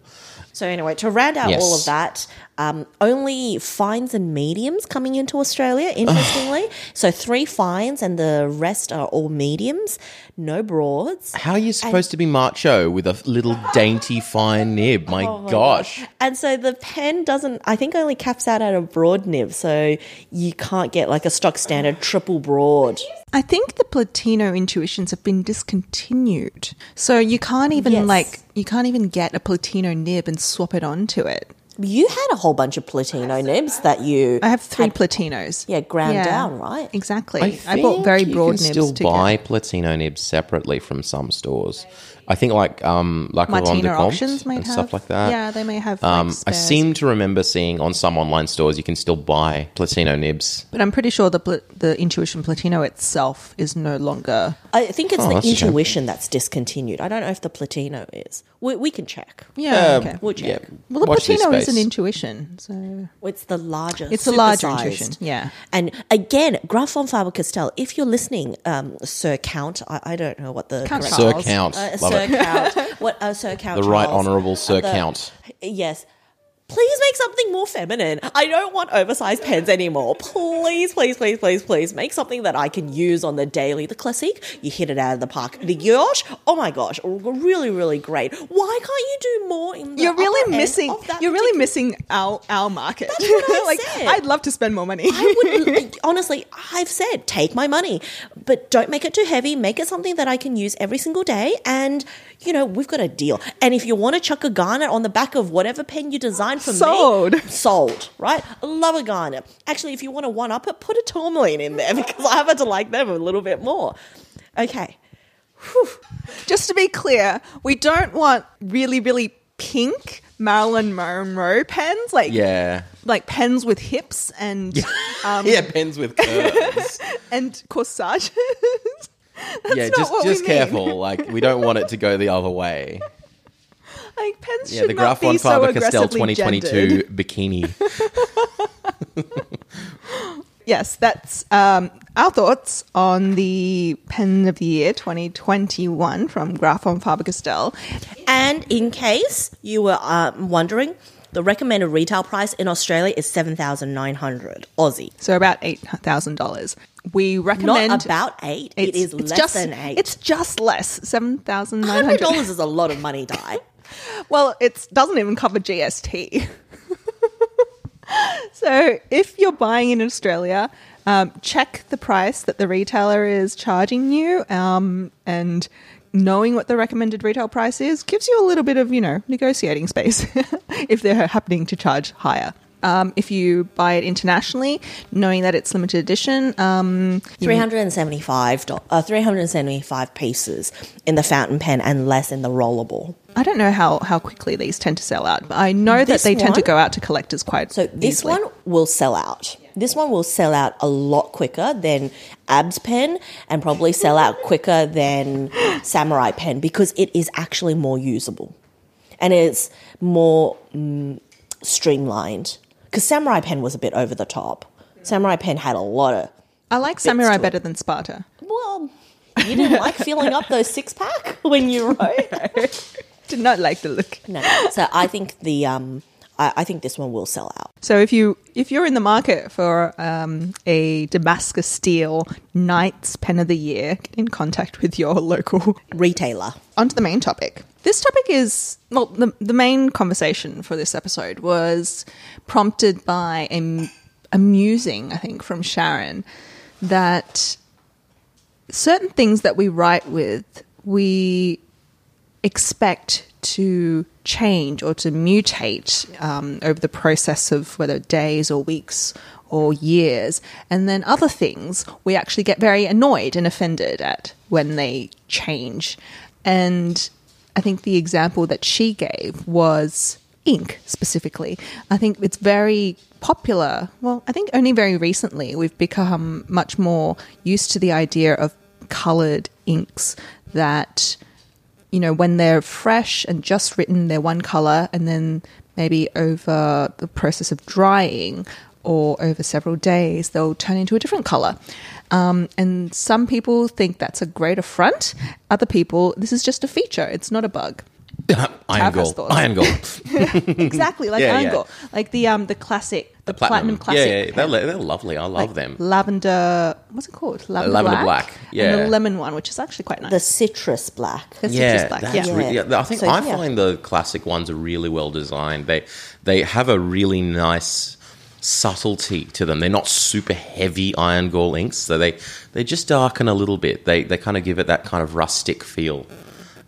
Speaker 3: So anyway, to round out
Speaker 1: Yes.
Speaker 3: all of that, um, only fines and mediums coming into Australia. Interestingly, so three fines and the rest are all mediums. No broads.
Speaker 1: How are you supposed to be macho with a little dainty fine nib? My,
Speaker 3: Oh my
Speaker 1: gosh.
Speaker 3: And so the pen doesn't, I think, only caps out at a broad nib. So you can't get like a stock standard triple broad.
Speaker 2: I think the Platino intuitions have been discontinued, so you can't even
Speaker 3: Yes.
Speaker 2: like you can't even get a Platino nib and swap it onto it.
Speaker 3: You had a whole bunch of Platino nibs that you.
Speaker 2: I have three
Speaker 3: had-
Speaker 2: Platinos.
Speaker 3: Yeah, ground down, right?
Speaker 2: Exactly. I, bought
Speaker 1: think
Speaker 2: very
Speaker 1: you
Speaker 2: broad
Speaker 1: can
Speaker 2: nibs
Speaker 1: still
Speaker 2: to
Speaker 1: buy
Speaker 2: get.
Speaker 1: Platino nibs separately from some stores. I think like um like
Speaker 2: Martina
Speaker 1: Ronde Comte
Speaker 2: might
Speaker 1: and
Speaker 2: have
Speaker 1: stuff like that.
Speaker 2: Yeah, they may have. Like,
Speaker 1: Um, I seem to remember seeing on some online stores you can still buy Platino nibs.
Speaker 2: but I'm pretty sure the the Intuition Platino itself is no longer.
Speaker 3: I think it's
Speaker 1: Oh,
Speaker 3: the
Speaker 1: that's
Speaker 3: intuition that's discontinued. I don't know if the Platino is. We, we can check.
Speaker 2: Yeah.
Speaker 1: Uh,
Speaker 2: okay.
Speaker 3: We'll check.
Speaker 1: yeah,
Speaker 2: Well, the
Speaker 1: watch this
Speaker 2: Platino is an
Speaker 1: space.
Speaker 2: intuition, so
Speaker 3: It's the larger.
Speaker 2: It's the larger
Speaker 3: supersized.
Speaker 2: intuition, yeah.
Speaker 3: And again, Graf von Faber Castell, if you're listening, um, Sir Count, I, I don't know what the
Speaker 2: Count
Speaker 3: correct
Speaker 1: Sir
Speaker 2: Charles.
Speaker 1: Count.
Speaker 3: Uh,
Speaker 1: Love
Speaker 3: Sir
Speaker 1: it.
Speaker 3: Count. What? Uh, Sir Count.
Speaker 1: The right
Speaker 3: Charles.
Speaker 1: honourable Sir
Speaker 3: The-
Speaker 1: Count.
Speaker 3: Yes. Please make something more feminine. I don't want oversized pens anymore. Please, please, please, please, please make something that I can use on the daily. The classic, you hit it out of the park. The Yosh, oh my gosh, really, really great. Why can't you do more in the
Speaker 2: you're really missing. You're really missing our our market.
Speaker 3: That's what I
Speaker 2: like
Speaker 3: said.
Speaker 2: I'd love to spend more money.
Speaker 3: I would honestly, I've said take my money, but don't make it too heavy. Make it something that I can use every single day. And you know, we've got a deal. And if you want to chuck a garnet on the back of whatever pen you design for
Speaker 2: Sold.
Speaker 3: me, sold, right? I love a garnet. Actually, if you want to one up it, put a tourmaline in there because I happen to like them a little bit more. Okay.
Speaker 2: Just to be clear, we don't want really, really pink Marilyn Monroe pens, like
Speaker 1: Yeah.
Speaker 2: like pens with hips and
Speaker 1: yeah, um, pens with curves.
Speaker 2: and corsages.
Speaker 1: yeah,
Speaker 2: not
Speaker 1: just
Speaker 2: what we
Speaker 1: just
Speaker 2: mean.
Speaker 1: careful. Like we don't want it to go the other way.
Speaker 2: like pens
Speaker 1: Yeah,
Speaker 2: should
Speaker 1: the
Speaker 2: not
Speaker 1: Graf von
Speaker 2: be so
Speaker 1: Faber Castell
Speaker 2: aggressively
Speaker 1: 2022
Speaker 2: gendered.
Speaker 1: bikini.
Speaker 2: Yes, that's um, our thoughts on the pen of the year 2021 from Graf von Faber Castell.
Speaker 3: And in case you were um, wondering, the recommended retail price in Australia is seven thousand nine hundred Aussie.
Speaker 2: So about eight thousand dollars. We recommend
Speaker 3: Not about eight. it is less
Speaker 2: just,
Speaker 3: than eight.
Speaker 2: It's just less seven thousand nine
Speaker 3: hundred dollars is a lot of money, Di.
Speaker 2: Well, it doesn't even cover GST. so if you're buying in Australia, um, check the price that the retailer is charging you, um, and knowing what the recommended retail price is gives you a little bit of you know negotiating space if they're happening to charge higher. Um, if you buy it internationally, knowing that it's limited edition, um,
Speaker 3: Three hundred and seventy-five, do- uh, three hundred and seventy-five pieces in the fountain pen and less in the rollable.
Speaker 2: I don't know how, how quickly these tend to sell out, but I know that
Speaker 3: This
Speaker 2: they tend to go out to collectors quite
Speaker 3: So this
Speaker 2: easily.
Speaker 3: one will sell out. This one will sell out a lot quicker than Abs pen and probably sell out quicker than Samurai pen because it is actually more usable and it's more mm, streamlined. Because Samurai pen was a bit over the top. Samurai pen had a lot of
Speaker 2: I like Samurai better than Sparta.
Speaker 3: well. You didn't like filling up those six pack when you wrote.
Speaker 2: Did not like the look.
Speaker 3: No, so I think the um, I, I think this one will sell out.
Speaker 2: So if you if you're in the market for um, a Damascus Steel Knights Pen of the Year, get in contact with your local.
Speaker 3: Retailer.
Speaker 2: On to the main topic. This topic is well, the the main conversation for this episode was prompted by a, a musing, I think, from Sharyn that certain things that we write with we expect to change or to mutate um, over the process of whether days or weeks or years. And then other things we actually get very annoyed and offended at when they change. And I think the example that she gave was ink specifically. I think it's very popular. Well, I think only very recently we've become much more used to the idea of colored inks that you know, when they're fresh and just written, they're one color, and then maybe over the process of drying or over several days, they'll turn into a different color. Um, and some people think that's a great affront. Other people, this is just a feature. It's not a bug.
Speaker 1: Iron
Speaker 2: Gall.
Speaker 1: Iron Gall.
Speaker 2: exactly like
Speaker 1: Yeah,
Speaker 2: Angle,
Speaker 1: yeah.
Speaker 2: like the um the classic, the, platinum, classic.
Speaker 1: Yeah, yeah,
Speaker 2: pen.
Speaker 1: they're, they're lovely. I love
Speaker 2: Like
Speaker 1: them.
Speaker 2: Lavender. What's it called? Lavender,
Speaker 1: lavender
Speaker 2: black.
Speaker 1: black,
Speaker 2: And
Speaker 1: yeah.
Speaker 2: the lemon one, which is actually quite nice.
Speaker 3: The citrus black.
Speaker 2: The citrus black,
Speaker 1: that's
Speaker 2: yeah.
Speaker 1: re- yeah, I think
Speaker 3: So,
Speaker 1: I
Speaker 3: yeah.
Speaker 1: find the classic ones are really well designed. They they have a really nice subtlety to them. They're not super heavy iron gall inks, so they they just darken a little bit. They they kind of give it that kind of rustic feel.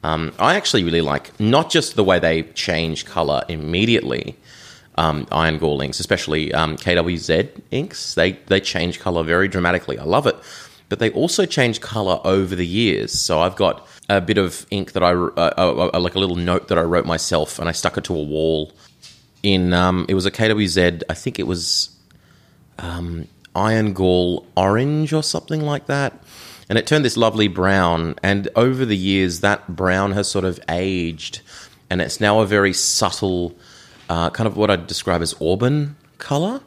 Speaker 1: Um, I actually really like not just the way they change color immediately. Um, iron gall inks, especially um, KWZ inks, they they change color very dramatically. I love it, but they also change color over the years. So I've got a bit of ink that I uh, uh, uh, like a little note that I wrote myself, and I stuck it to a wall. In um, it was a KWZ, I think it was um, iron gall orange or something like that. And it turned this lovely brown. And over the years, that brown has sort of aged. And it's now a very subtle, uh, kind of what I'd describe as auburn color.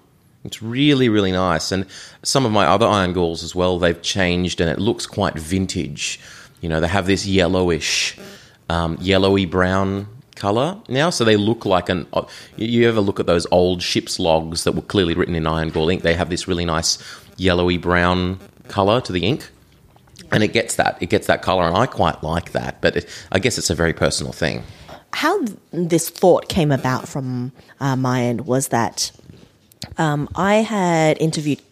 Speaker 1: It's really, really nice. And some of my other iron galls as well, they've changed and it looks quite vintage. You know, they have this yellowish, um, yellowy brown color now, so they look like an. You you ever look at those old ship's logs that were clearly written in iron gall ink? They have this really nice yellowy brown color to the ink, and it gets that it gets that color, and I quite like that. But it, I guess it's a very personal thing.
Speaker 3: how this thought came about from uh, my end was that um, I had interviewed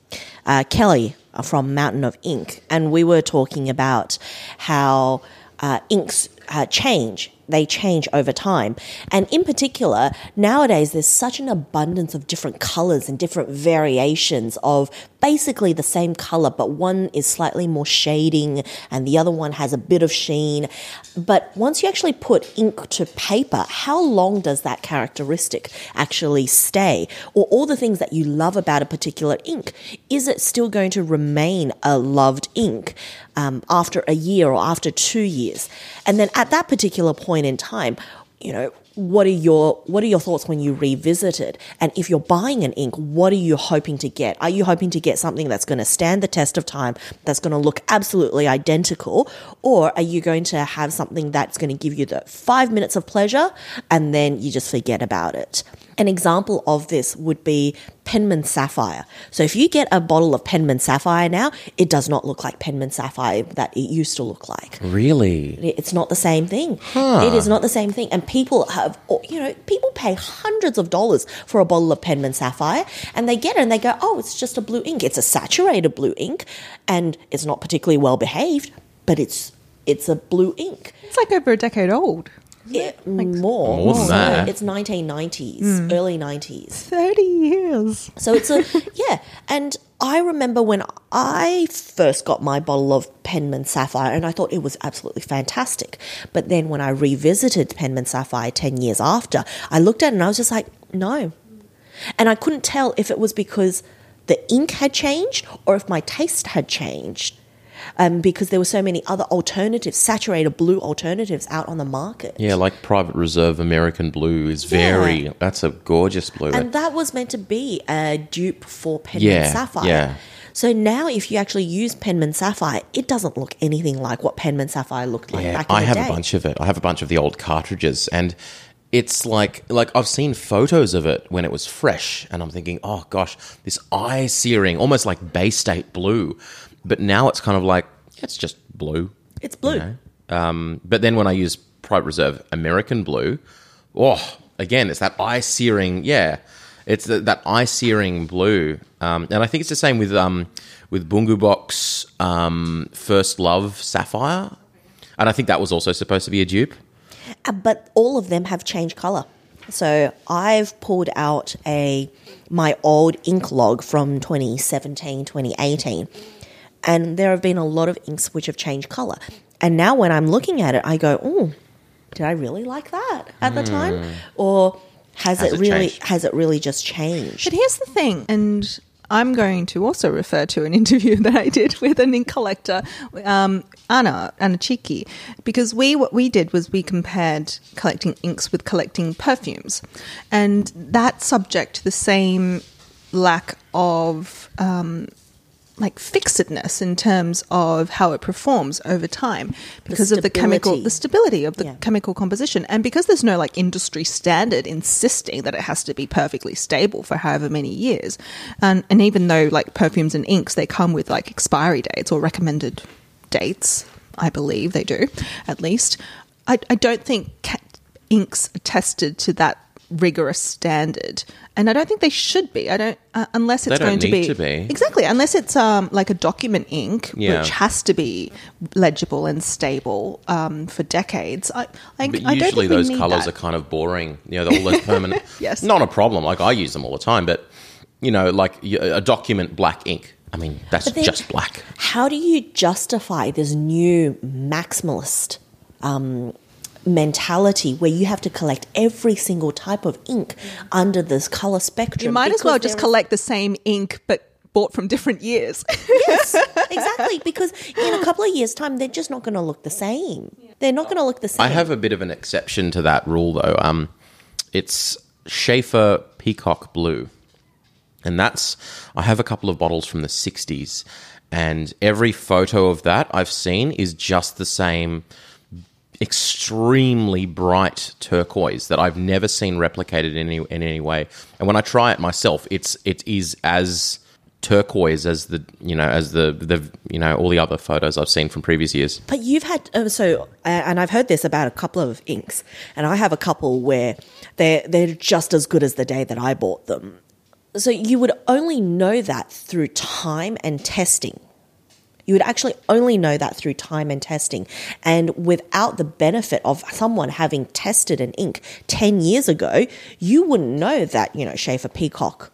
Speaker 3: uh, Kelly from Mountain of Ink, and we were talking about how uh, inks uh, change. They change over time. And in particular, nowadays there's such an abundance of different colors and different variations of basically the same color, but one is slightly more shading and the other one has a bit of sheen. But once you actually put ink to paper, how long does that characteristic actually stay? Or all the things that you love about a particular ink, is it still going to remain a loved ink um, after a year or after two years? And then at that particular point in time, you know, what are your what are your thoughts when you revisit it? And if you're buying an ink what are you hoping to get? Are you hoping to get something that's going to stand the test of time that's going to look absolutely identical? Or are you going to have something that's going to give you the 5 minutes of pleasure and then you just forget about it an example of this would be Penman Sapphire. So if you get a bottle of Penman Sapphire now, it does not look like Penman Sapphire that it used to look like.
Speaker 1: Really?
Speaker 3: It's not the same thing. It is not the same thing. And people have, you know, people pay hundreds of dollars for a bottle of Penman Sapphire and they get it and they go, oh, it's just a blue ink. It's a saturated blue ink and it's not particularly well behaved, but it's it's a blue ink.
Speaker 2: It's like over a decade old.
Speaker 3: It, more.
Speaker 1: More than
Speaker 3: So
Speaker 1: that.
Speaker 3: It's 1990s, hmm. early 90s.
Speaker 2: 30 years.
Speaker 3: So it's a yeah, and I remember when I first got my bottle of Penman Sapphire, and I thought it was absolutely fantastic. But then when I revisited Penman Sapphire ten years after, I looked at it and I was just like, no, and I couldn't tell if it was because the ink had changed or if my taste had changed. Um, because there were so many other alternatives, saturated blue alternatives out on the market.
Speaker 1: Yeah, like Private Reserve American Blue is very.
Speaker 3: Yeah.
Speaker 1: That's a gorgeous blue.
Speaker 3: And that was meant to be a dupe for Penman
Speaker 1: Yeah,
Speaker 3: Sapphire.
Speaker 1: yeah.
Speaker 3: So now, if you actually use Penman Sapphire, it doesn't look anything like what Penman Sapphire looked like
Speaker 1: yeah,
Speaker 3: back in
Speaker 1: I have
Speaker 3: day.
Speaker 1: a bunch of it. I have a bunch of the old cartridges, and it's like like I've seen photos of it when it was fresh, and I'm thinking, oh gosh, this eye searing, almost like Bay State blue. But now it's kind of like it's just blue.
Speaker 3: It's blue.
Speaker 1: you know? Um, but then when I use Private Reserve American Blue, oh, again, it's that eye searing. Yeah, it's the, that eye searing blue, um, and I think it's the same with um, with Bungu Box um, First Love Sapphire, and I think that was also supposed to be a dupe.
Speaker 3: Uh, but all of them have changed color. So I've pulled out a my old ink log from 2017, 2018, and there have been a lot of inks which have changed color. And now when I'm looking at it, I go, "Oh, did I really like that at the time, or has,
Speaker 1: Has
Speaker 3: it
Speaker 1: it
Speaker 3: really
Speaker 1: changed?
Speaker 3: has it really just changed?"
Speaker 2: But here's the thing, and I'm going to also refer to an interview that I did with an ink collector, um, Anna Anna Chiki, because we what we did was we compared collecting inks with collecting perfumes, and that subject to the same lack of um, like fixedness in terms of how it performs over time because of the chemical the stability of the
Speaker 3: Yeah.
Speaker 2: chemical composition and because there's no like industry standard insisting that it has to be perfectly stable for however many years and and even though like perfumes and inks they come with like expiry dates or recommended dates i believe they do at least i, I don't think inks are tested to that rigorous standard and i don't think they should be i don't uh, unless it's
Speaker 1: They don't
Speaker 2: going to be,
Speaker 1: to be.
Speaker 2: exactly unless it's um like a document ink
Speaker 1: Yeah.
Speaker 2: which has to be legible and stable um, for decades. I, I,
Speaker 1: But
Speaker 2: I don't
Speaker 1: usually
Speaker 2: think
Speaker 1: those colors
Speaker 2: that.
Speaker 1: are kind of boring. You know, all those permanent.
Speaker 2: Yes.
Speaker 1: Not a problem. Like I use them all the time, but you know, like a document black ink. I mean, that's
Speaker 3: then-
Speaker 1: just black.
Speaker 3: How do you justify this new maximalist um, mentality where you have to collect every single type of ink under this color spectrum?
Speaker 2: You might as well just collect the same ink, but bought from different years.
Speaker 3: Yes, exactly. Because in a couple of years' time, they're just not going to look the same. They're not going to look the same.
Speaker 1: I have a bit of an exception to that rule, though. Um, it's Sheaffer Peacock Blue, and that's I have a couple of bottles from the '60s, and every photo of that I've seen is just the same extremely bright turquoise that I've never seen replicated in any in any way. And when I try it myself, it's it is as turquoise as the you know as the the you know all the other photos I've seen from previous years.
Speaker 3: But you've had uh, so, uh, and I've heard this about a couple of inks, and I have a couple where they're they're just as good as the day that I bought them. So you would only know that through time and testing. You would actually only know that through time and testing, and without the benefit of someone having tested an ink ten years ago, you wouldn't know that you know Sheaffer Peacock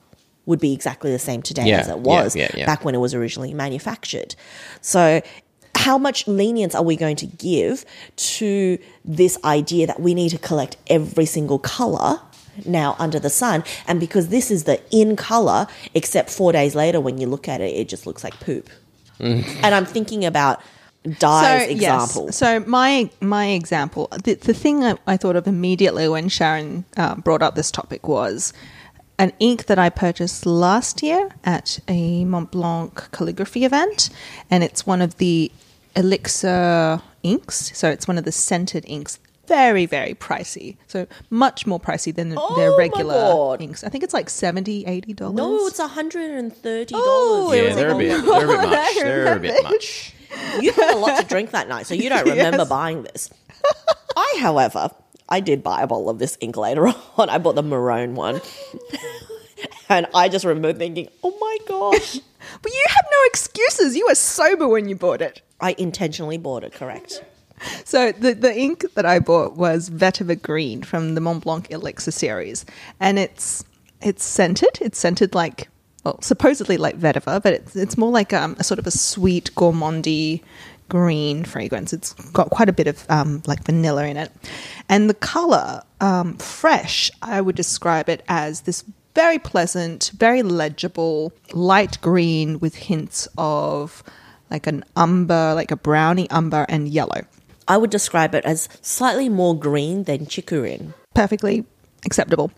Speaker 3: would be exactly the same today
Speaker 1: Yeah,
Speaker 3: as it was
Speaker 1: yeah, yeah.
Speaker 3: back when it was originally manufactured. So, how much lenience are we going to give to this idea that we need to collect every single color now under the sun? And because this is the in color, except four days later when you look at it, it just looks like poop. And I'm thinking about dyes examples.
Speaker 2: Yes. So my my example, the, the thing I, I thought of immediately when Sharyn uh, brought up this topic was an ink that I purchased last year at a Montblanc calligraphy event, and it's one of the elixir inks. So it's one of the scented inks. Very, very pricey. So much more pricey than
Speaker 3: Oh
Speaker 2: their regular inks. I think it's like $70, $80.
Speaker 3: no, it's $130.
Speaker 2: Oh,
Speaker 1: Yeah, they're a
Speaker 2: like,
Speaker 1: bit,
Speaker 2: oh,
Speaker 1: they're a bit much. They're a bit much.
Speaker 3: You had a lot to drink that night, so you don't remember
Speaker 2: Yes.
Speaker 3: buying this. I, however, I did buy a bottle of this ink later on. I bought the maroon one. and I just remember thinking, oh my gosh.
Speaker 2: But you had no excuses. You were sober when you bought it.
Speaker 3: I intentionally bought it, correct?
Speaker 2: So the, the ink that I bought was Vetiver Green from the Montblanc Elixir series, and it's it's scented. It's scented like well, supposedly like vetiver, but it's it's more like um, a sort of a sweet gourmandy green fragrance. It's got quite a bit of um, like vanilla in it, and the color um, fresh. I would describe it as this very pleasant, very legible light green with hints of like an umber, like a browny umber and yellow.
Speaker 3: I would describe it as slightly more green than chicorin.
Speaker 2: perfectly acceptable.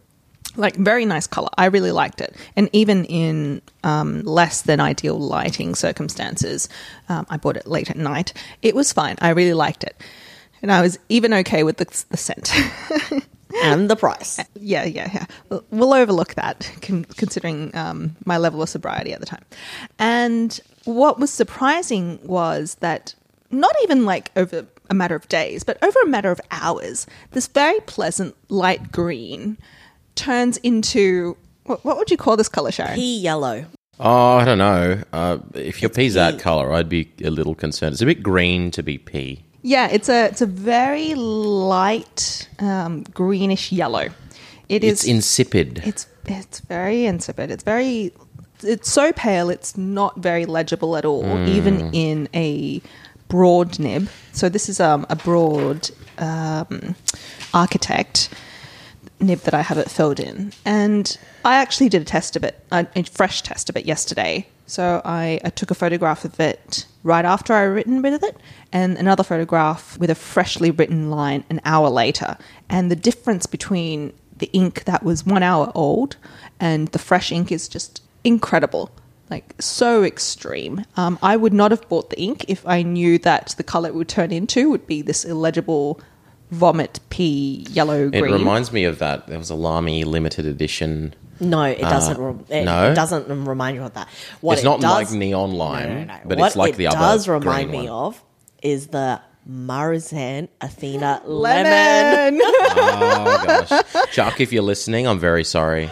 Speaker 2: Like very nice color. I really liked it, and even in um, less than ideal lighting circumstances, um, I bought it late at night. It was fine. I really liked it, and I was even okay with the, the scent.
Speaker 3: And the price.
Speaker 2: yeah, yeah, yeah. We'll- We'll overlook that, con- considering um, my level of sobriety at the time. And what was surprising was that not even like over a matter of days, but over a matter of hours, this very pleasant light green turns into what, what would you call this color, Sharyn?
Speaker 3: Pea yellow.
Speaker 1: Oh, I don't know. Uh, if your pea's that color, I'd be a little concerned. It's a bit green to be pea.
Speaker 2: Yeah, it's a it's a very light um, greenish yellow. It is
Speaker 1: It's insipid.
Speaker 2: It's it's very insipid. It's very it's so pale it's not very legible at all, even in a broad nib. So this is um, a broad um, architect nib that I have it filled in, and I actually did a test of it, a, a fresh test of it yesterday. So I, I took a photograph of it right after I written with it, and another photograph with a freshly written line an hour later, and the difference between the ink that was one hour old and the fresh ink is just incredible. Like so extreme. Um, I would not have bought the ink if I knew that the color it would turn into would be this illegible vomit pea yellow
Speaker 1: It reminds me of that. There was a Lamy limited edition.
Speaker 3: No, it doesn't. re- it,
Speaker 1: no?
Speaker 3: it doesn't remind you of that. What
Speaker 1: it's
Speaker 3: it
Speaker 1: not
Speaker 3: does,
Speaker 1: like neon lime,
Speaker 3: No, no, no.
Speaker 1: but
Speaker 3: what
Speaker 1: it's like
Speaker 3: it
Speaker 1: the other.
Speaker 3: does remind
Speaker 1: green
Speaker 3: me
Speaker 1: one.
Speaker 3: of is the Maruzen Athena lemon.
Speaker 2: lemon.
Speaker 1: Oh gosh, Chuck, if you're listening, I'm very sorry.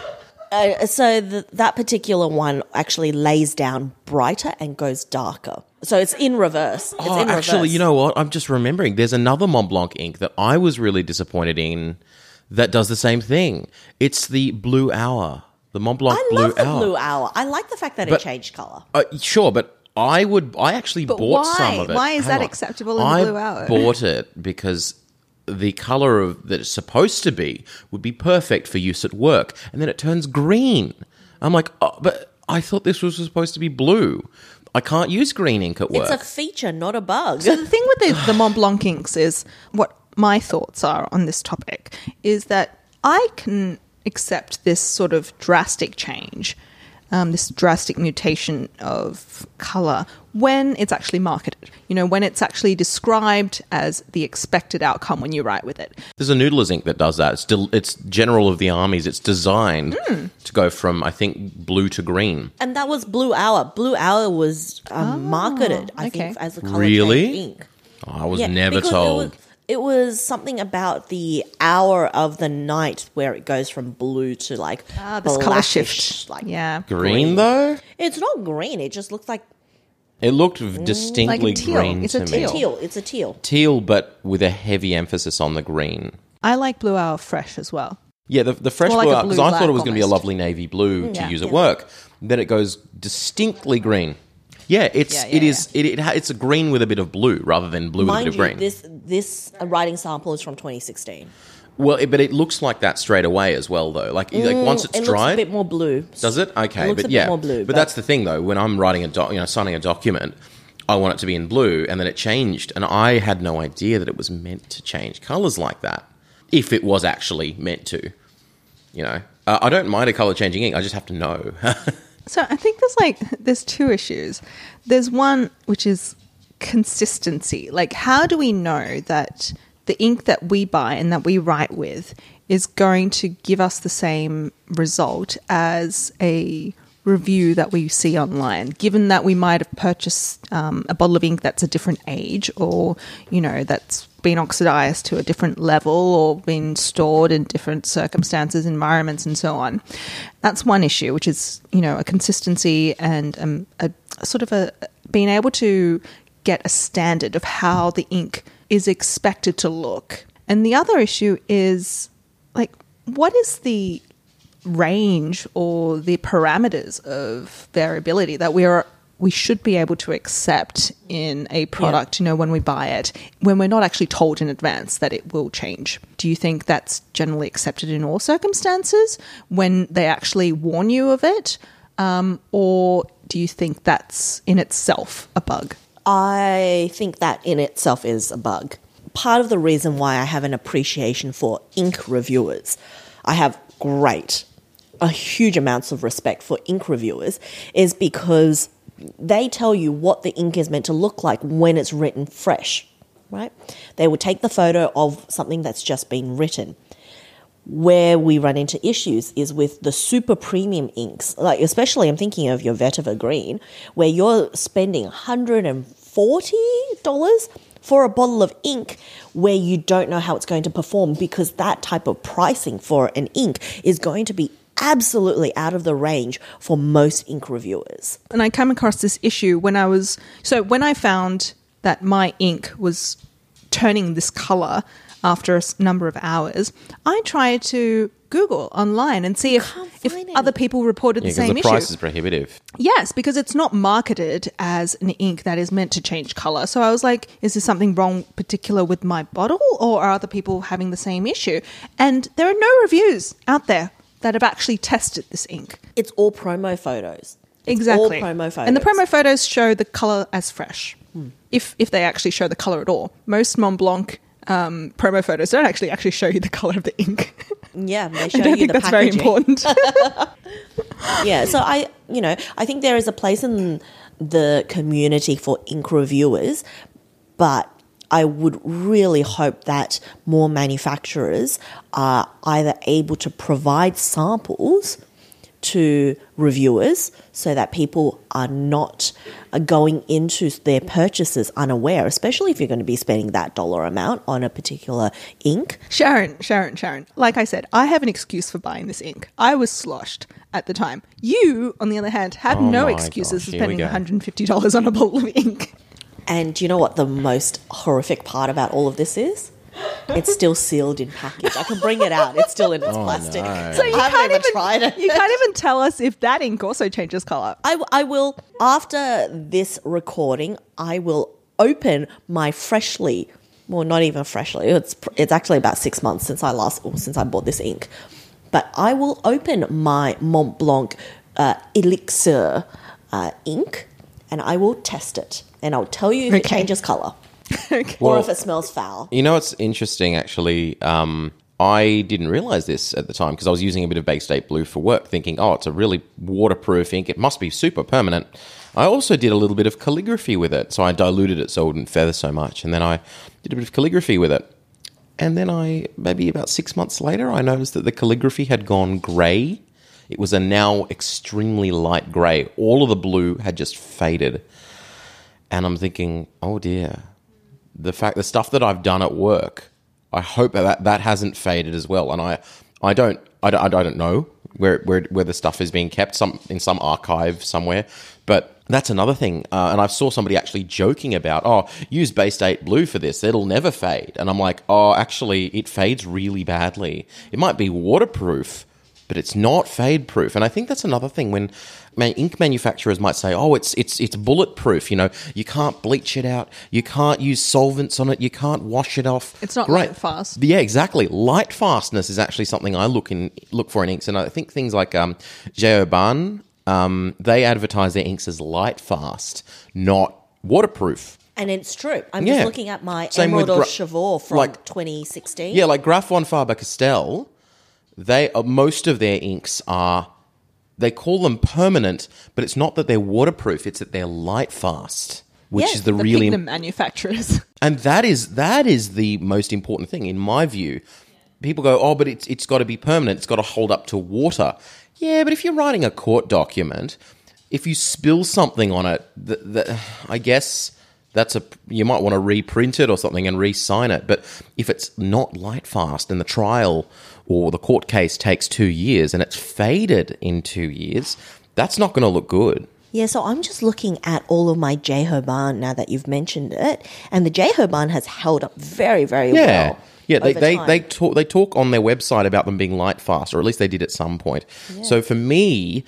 Speaker 3: Uh, so the, that particular one actually lays down brighter and goes darker. So it's in reverse. It's
Speaker 1: Oh,
Speaker 3: in
Speaker 1: actually,
Speaker 3: reverse.
Speaker 1: you know what? I'm just remembering. There's another Montblanc ink that I was really disappointed in that does the same thing. It's the Blue Hour, the Montblanc
Speaker 3: I
Speaker 1: Blue
Speaker 3: love the
Speaker 1: Hour.
Speaker 3: blue owl. I like the fact that
Speaker 1: But-
Speaker 3: it changed color.
Speaker 1: Uh, sure, but I would. I actually
Speaker 2: But
Speaker 1: bought
Speaker 2: why?
Speaker 1: some of it.
Speaker 2: Why is
Speaker 1: Hang
Speaker 2: that
Speaker 1: on.
Speaker 2: acceptable in
Speaker 1: I
Speaker 2: Blue Hour?
Speaker 1: bought it because the color of that it's supposed to be would be perfect for use at work, and then it turns green. I'm like, oh, but I thought this was supposed to be blue. I can't use green ink at work.
Speaker 3: It's a feature, not a bug.
Speaker 2: So the thing with the, the Mont Blanc inks is what my thoughts are on this topic is that I can accept this sort of drastic change, um, this drastic mutation of color when it's actually marketed. You know, when it's actually described as the expected outcome when you write with it.
Speaker 1: There's a Noodler's ink that does that. It's still it's General of the Armies. It's designed
Speaker 2: Hmm.
Speaker 1: to go from I think blue to green.
Speaker 3: and that was Blue Hour. Blue Hour was um, marketed, I
Speaker 2: Oh, okay.
Speaker 3: think, as a color
Speaker 1: Really?
Speaker 3: change ink.
Speaker 1: I was
Speaker 3: Yeah,
Speaker 1: never
Speaker 3: because
Speaker 1: told.
Speaker 3: It was, something about the hour of the night where it goes from blue to like
Speaker 2: Ah, this color shift.
Speaker 3: Like
Speaker 2: yeah.
Speaker 1: green though,
Speaker 3: it's not green. It just looks like
Speaker 1: it looked distinctly
Speaker 2: Like teal.
Speaker 1: green
Speaker 2: It's
Speaker 1: to
Speaker 2: a
Speaker 1: me.
Speaker 2: teal.
Speaker 3: teal. It's a teal.
Speaker 1: Teal, but with a heavy emphasis on the green.
Speaker 2: I like Blue Hour fresh as well.
Speaker 1: Yeah, the, the fresh
Speaker 2: More like
Speaker 1: blue
Speaker 2: a
Speaker 1: because I thought it was going to be a lovely navy blue to
Speaker 3: Yeah.
Speaker 1: use at
Speaker 3: Yeah.
Speaker 1: work. Then it goes distinctly green. Yeah, it's
Speaker 2: Yeah, yeah,
Speaker 1: it is it, it ha- it's a green with a bit of blue rather than blue
Speaker 3: Mind
Speaker 1: with a
Speaker 3: you,
Speaker 1: bit of green.
Speaker 3: this this writing sample is from 2016.
Speaker 1: well, it, but it looks like that straight away as well, though. Like like once it's
Speaker 3: Mm, it
Speaker 1: dried,
Speaker 3: looks a bit more blue.
Speaker 1: Does it? Okay,
Speaker 3: It looks
Speaker 1: but
Speaker 3: a bit
Speaker 1: yeah,
Speaker 3: more blue,
Speaker 1: But,
Speaker 3: but-
Speaker 1: that's the thing, though. When I'm writing a doc, you know, signing a document, I want it to be in blue, and then it changed, and I had no idea that it was meant to change colors like that. If it was actually meant to, you know, uh, I don't mind a color changing ink. I just have to know.
Speaker 2: So I think there's like there's two issues. There's one which is consistency. Like how do we know that the ink that we buy and that we write with is going to give us the same result as a review that we see online given that we might have purchased um, a bottle of ink that's a different age or you know that's been oxidized to a different level or been stored in different circumstances environments and so on. That's one issue which is you know a consistency and um, a, a sort of a being able to get a standard of how the ink is expected to look. And the other issue is like what is the range or the parameters of variability that we are we should be able to accept in a product you know when we buy it when we're not actually told in advance that it will change. Do you think that's generally accepted in all circumstances when they actually warn you of it? Um, or do you think that's in itself a bug?
Speaker 3: I think that in itself is a bug. Part of the reason why I have an appreciation for ink reviewers, I have great, a huge amounts of respect for ink reviewers, is because they tell you what the ink is meant to look like when it's written fresh, right? They will take the photo of something that's just been written where we run into issues is with the super premium inks, like especially I'm thinking of your Vetiver Green, where you're spending $140 for a bottle of ink where you don't know how it's going to perform because that type of pricing for an ink is going to be absolutely out of the range for most ink reviewers.
Speaker 2: and I came across this issue when I was so when I found that my ink was turning this color after a number of hours, I tried to Google online and see if, if
Speaker 3: find
Speaker 2: other people reported
Speaker 1: Yeah,
Speaker 2: the
Speaker 1: because
Speaker 2: same
Speaker 1: the
Speaker 2: issue.
Speaker 1: price is prohibitive.
Speaker 2: Yes, because it's not marketed as an ink that is meant to change color. So I was like, is there something wrong particular with my bottle or are other people having the same issue? And there are no reviews out there that have actually tested this ink.
Speaker 3: It's all promo photos. It's
Speaker 2: Exactly.
Speaker 3: All promo photos.
Speaker 2: And the promo photos show the color as fresh. If if they actually show the color at all. Most Montblanc um, promo photos don't actually actually show you the color of the ink.
Speaker 3: Yeah, they
Speaker 2: I don't
Speaker 3: you
Speaker 2: think
Speaker 3: the
Speaker 2: that's very important.
Speaker 3: yeah so i you know i think there is a place in the community for ink reviewers but i would really hope that more manufacturers are either able to provide samples to reviewers so that people are not uh, going into their purchases unaware, especially if you're going to be spending that dollar amount on a particular ink.
Speaker 2: Sharyn, Sharyn, Sharyn. Like I said, I have an excuse for buying this ink. I was sloshed at the time. You, on the other hand, had
Speaker 1: Oh
Speaker 2: no excuses
Speaker 1: gosh,
Speaker 2: for spending $150 on a bottle of ink.
Speaker 3: And do you know what the most horrific part about all of this is? It's still sealed in package. I can bring it out. It's still in its plastic.
Speaker 1: no.
Speaker 2: So you
Speaker 3: I haven't
Speaker 2: can't
Speaker 3: even
Speaker 2: even
Speaker 3: tried it.
Speaker 2: You can't even tell us if that ink also changes color.
Speaker 3: I, I will, after this recording, I will open my freshly, well, not even freshly, it's, it's actually about six months since I last, or since I bought this ink. But I will open my Montblanc uh, Elixir uh, ink and I will test it. And I'll tell you if it changes color
Speaker 2: Okay.
Speaker 3: or
Speaker 1: Well-
Speaker 3: if it smells foul.
Speaker 1: You know, it's interesting actually. Um, I didn't realize this at the time because I was using a bit of Bay State Blue for work, thinking, oh, it's a really waterproof ink. It must be super permanent. I also did a little bit of calligraphy with it. So I diluted it so it wouldn't feather so much. And then I did a bit of calligraphy with it. And then I, maybe about six months later, I noticed that the calligraphy had gone grey. It was a now extremely light grey. All of the blue had just faded. And I'm thinking, oh dear, the fact the stuff that I've done at work, I hope that that, hasn't faded as well. And I, I don't, I don't, I don't know where, where where the stuff is being kept, some in some archive somewhere. But That's another thing. Uh, and I saw somebody actually joking about, oh, use Bay State Blue for this. It'll never fade. And I'm like, oh, actually, it fades really badly. It might be waterproof, but it's not fade proof. And I think that's another thing when ink manufacturers might say, oh, it's, it's, it's bulletproof. You know, you can't bleach it out. You can't use solvents on it. You can't wash it off.
Speaker 2: It's not light fast.
Speaker 1: Yeah, exactly. Light fastness is actually something I look in look for in inks, and I think things like um, J. Herbin, um, they advertise their inks as light fast, not waterproof.
Speaker 3: And it's true. I'm
Speaker 1: Yeah.
Speaker 3: just looking at my
Speaker 1: Same with
Speaker 3: Emerald
Speaker 1: gra-
Speaker 3: of Chivor from
Speaker 1: like-
Speaker 3: 2016.
Speaker 1: Yeah, like Graf von Faber Castell, they uh, most of their inks are they call them permanent, but it's not that they're waterproof; it's that they're light fast, which
Speaker 3: Yeah,
Speaker 1: is the,
Speaker 2: The
Speaker 1: really
Speaker 2: pigment manufacturers.
Speaker 1: And that is that is the most important thing in my view. People go, "Oh, but it's it's got to be permanent. It's got to hold up to water." Yeah, but if you're writing a court document, if you spill something on it, th th I guess that's a you might want to reprint it or something and re-sign it. But if it's not light fast and the trial or the court case takes two years and it's faded in two years, that's not going to look good.
Speaker 3: Yeah, so I'm just looking at all of my J. Herbin now that you've mentioned it, and the J. Herbin has held up very, very
Speaker 1: Yeah.
Speaker 3: well.
Speaker 1: Yeah, they, they,
Speaker 3: time.
Speaker 1: they talk they talk on their website about them being light fast, or at least they did at some point. So for me,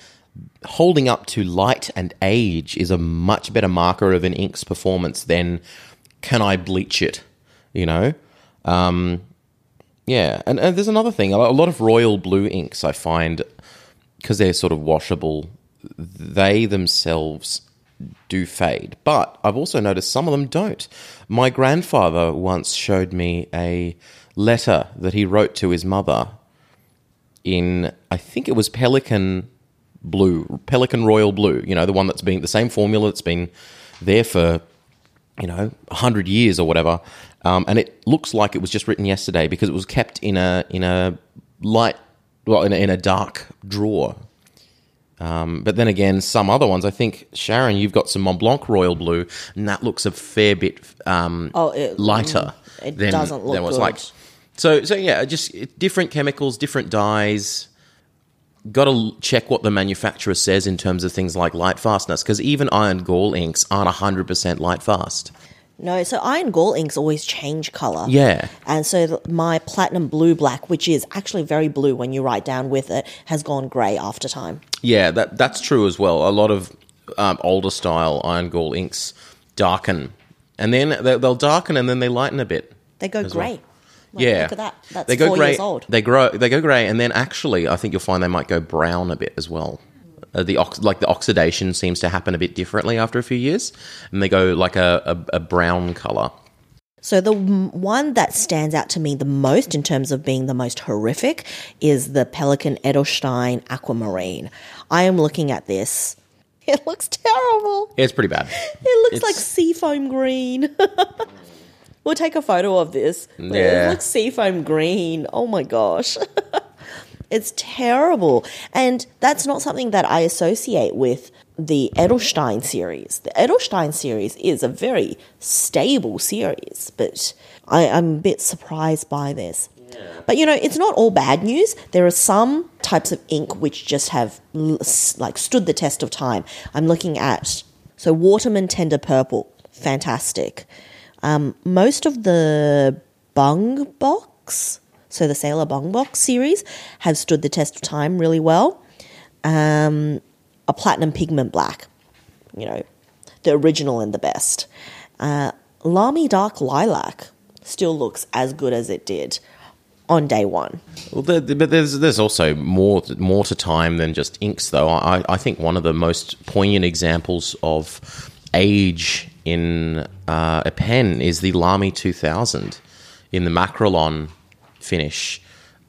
Speaker 1: holding up to light and age is a much better marker of an ink's performance than can I bleach it, you know? Um, yeah, and, and there's another thing. A a lot of royal blue inks I find because they're sort of washable, they themselves do fade. But I've also noticed some of them don't. My grandfather once showed me a letter that he wrote to his mother in, I think it was Pelikan Blue, Pelikan Royal Blue, you know, the one that's been the same formula that's been there for, you know, 100 years or whatever. Um, and it looks like it was just written yesterday because it was kept in a in a light well in a, in a dark drawer um, but then again, some other ones, I think, Sharyn, you've got some Montblanc Royal Blue, and that looks a fair bit um,
Speaker 3: Oh, it-
Speaker 1: lighter.
Speaker 3: it
Speaker 1: than,
Speaker 3: doesn't look
Speaker 1: than what's
Speaker 3: good.
Speaker 1: like. So, so yeah, just different chemicals, different dyes. Got to check what the manufacturer says in terms of things like light fastness, because even iron gall inks aren't 100% light fast.
Speaker 3: No, so iron gall inks always change color.
Speaker 1: Yeah.
Speaker 3: And so my platinum blue black, which is actually very blue when you write down with it, has gone grey after time.
Speaker 1: Yeah, that that's true as well. A lot of um, older style iron gall inks darken, and then they- they'll darken and then they lighten a bit.
Speaker 3: They go
Speaker 1: as well.
Speaker 3: Like,
Speaker 1: yeah,
Speaker 3: Look at that. That's
Speaker 1: they go
Speaker 3: four
Speaker 1: grey.
Speaker 3: years old.
Speaker 1: They grow. They go grey, and then actually, I think you'll find they might go brown a bit as well. Uh, the ox- like the oxidation seems to happen a bit differently after a few years, and they go like a, a, a brown color.
Speaker 3: So the m- one that stands out to me the most in terms of being the most horrific is the Pelikan Edelstein Aquamarine. I am looking at this. It looks terrible.
Speaker 1: It's pretty bad.
Speaker 3: It looks
Speaker 1: It's-
Speaker 3: like seafoam green. we'll take a photo of this.
Speaker 1: Yeah.
Speaker 3: It looks seafoam green. Oh my gosh. it's terrible. And that's not something that I associate with the Edelstein series. The Edelstein series is a very stable series, but I, I'm a bit surprised by this. But you know, it's not all bad news. There are some types of ink which just have like stood the test of time. I'm looking at so Waterman Tender Purple, fantastic. Um, most of the Bung Box, so the Sailor Bung Box series, have stood the test of time really well. Um, a Platinum Pigment Black, you know, the original and the best. Uh, Lamy Dark Lilac still looks as good as it did on day one.
Speaker 1: Well, there, there- but there's there's also more more to time than just inks, though. I I think one of the most poignant examples of age in uh, a pen is the Lamy 2000 in the Makrolon finish.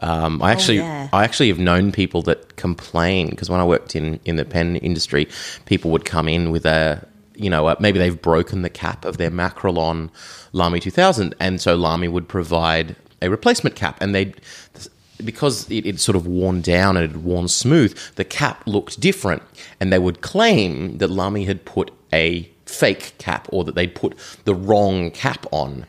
Speaker 1: Um, I actually
Speaker 3: yeah.
Speaker 1: I actually have known people that complain because when I worked in in the pen industry, people would come in with a you know uh, maybe they've broken the cap of their Makrolon Lamy 2000, and so Lamy would provide a replacement cap, and they because it had sort of worn down and it had worn smooth, the cap looked different, and they would claim that Lamy had put a fake cap or that they'd put the wrong cap on.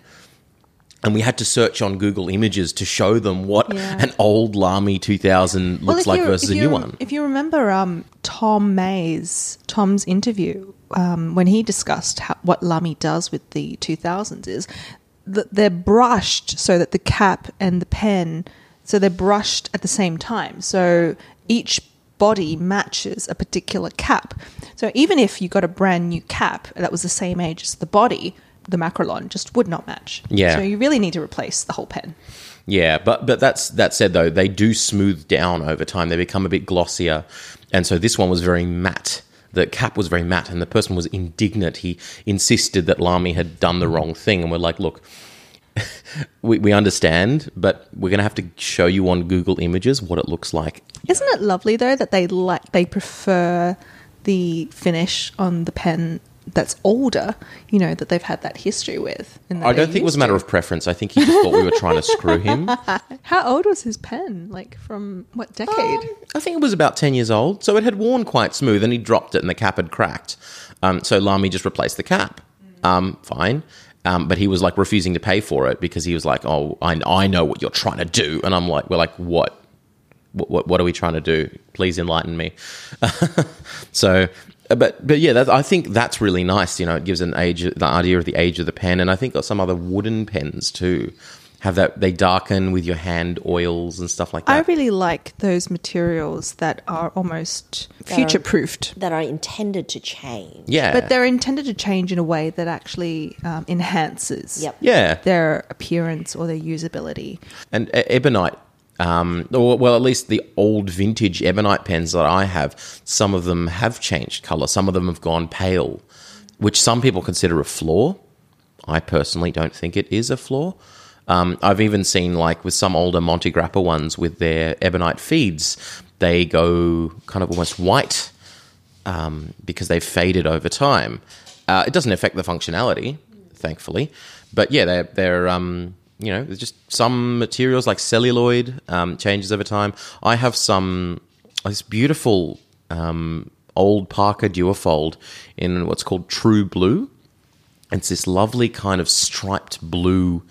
Speaker 1: And we had to search on Google Images to show them what
Speaker 2: Yeah.
Speaker 1: an old Lamy 2000 looks
Speaker 2: if
Speaker 1: like versus a new one.
Speaker 2: If you remember um, Tom Mays, Tom's interview, um, when he discussed how, what Lamy does with the 2000s is that they're brushed so that the cap and the pen, so they're brushed at the same time. So each body matches a particular cap. So even if you got a brand new cap that was the same age as the body, the Makrolon just would not match.
Speaker 1: Yeah.
Speaker 2: So you really need to replace the whole pen.
Speaker 1: Yeah, but but that's that said though, they do smooth down over time. They become a bit glossier, and so this one was very matte. The cap was very matte, and the person was indignant. He insisted that Lamy had done the wrong thing, and we're like, look. We, we understand, but we're going to have to show you on Google Images what it looks like.
Speaker 2: Isn't it lovely though that they like they prefer the finish on the pen that's older? You know that they've had that history with.
Speaker 1: I don't think it was a matter
Speaker 2: to.
Speaker 1: of preference. I think he just thought we were trying to screw him.
Speaker 2: How old was his pen? Like from what decade?
Speaker 1: Um, I think it was about 10 years old. So it had worn quite smooth and he dropped it and the cap had cracked. Um, so Lamy just replaced the cap. Um, fine. Um, but he was like refusing to pay for it because he was like, oh, I, I know what you're trying to do. And I'm like, we're like, what? What, what, what are we trying to do? Please enlighten me. so, but but yeah, that, I think that's really nice. You know, it gives an age, the idea of the age of the pen, and I think some other wooden pens too have that. They darken with your hand oils and stuff like that.
Speaker 2: I really like those materials that are almost future proofed.
Speaker 3: that are intended to change.
Speaker 1: yeah,
Speaker 2: But they're intended to change in a way that actually um, enhances
Speaker 3: Yep.
Speaker 1: yeah,
Speaker 2: their appearance or their usability.
Speaker 1: and e- ebonite. Um, or, well, at least the old vintage ebonite pens that I have, some of them have changed color. Some of them have gone pale, which some people consider a flaw. I personally don't think it is a flaw. Um, I've even seen like with some older Montegrappa ones with their ebonite feeds, they go kind of almost white um, because they've faded over time. Uh, it doesn't affect the functionality, thankfully, but yeah, they're they're um, you know there's just some materials like celluloid um, changes over time. I have some this beautiful um, old Parker Duofold in what's called True Blue. It's this lovely kind of striped blue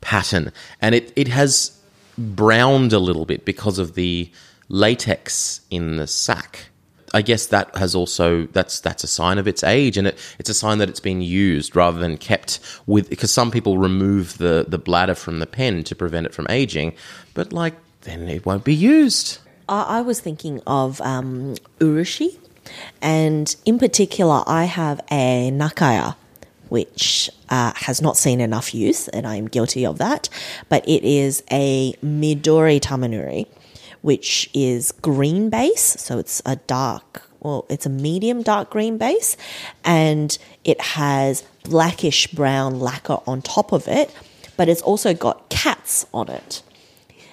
Speaker 1: pattern, and it it has browned a little bit because of the latex in the sack. I guess that has also that's that's a sign of its age, and it, it's a sign that it's been used rather than kept with. Because some people remove the the bladder from the pen to prevent it from aging, but like then it won't be used.
Speaker 3: I, I was thinking of um, urushi, and in particular, I have a nakaya, which uh, has not seen enough use, and I am guilty of that. But it is a midori tamenuri, which is green base, so it's a dark. Well, it's a medium dark green base, and it has blackish brown lacquer on top of it, but it's also got cats on it.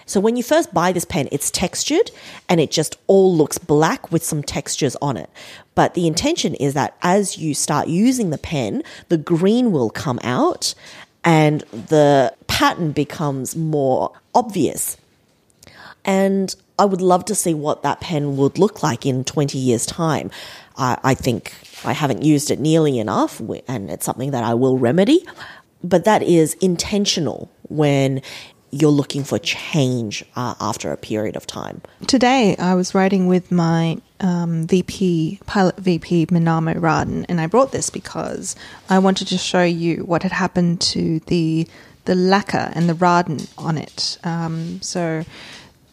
Speaker 3: So when you first buy this pen, it's textured and it just all looks black with some textures on it. But the intention is that as you start using the pen, the green will come out and the pattern becomes more obvious. And I would love to see what that pen would look like in 20 years' time. I, I think I haven't used it nearly enough, and it's something that I will remedy. But that is intentional when you're looking for change uh, after a period of time.
Speaker 2: Today, I was writing with my um, VP, pilot VP, Minamo Raden, and I brought this because I wanted to show you what had happened to the the lacquer and the Raden on it. Um, so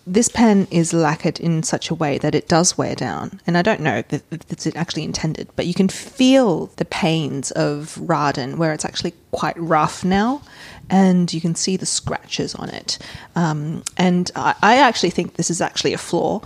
Speaker 2: this pen is lacquered in such a way that it does wear down. And I don't know if it's actually intended, but you can feel the pains of Raden where it's actually quite rough now. And you can see the scratches on it. Um, and I, I actually think this is actually a flaw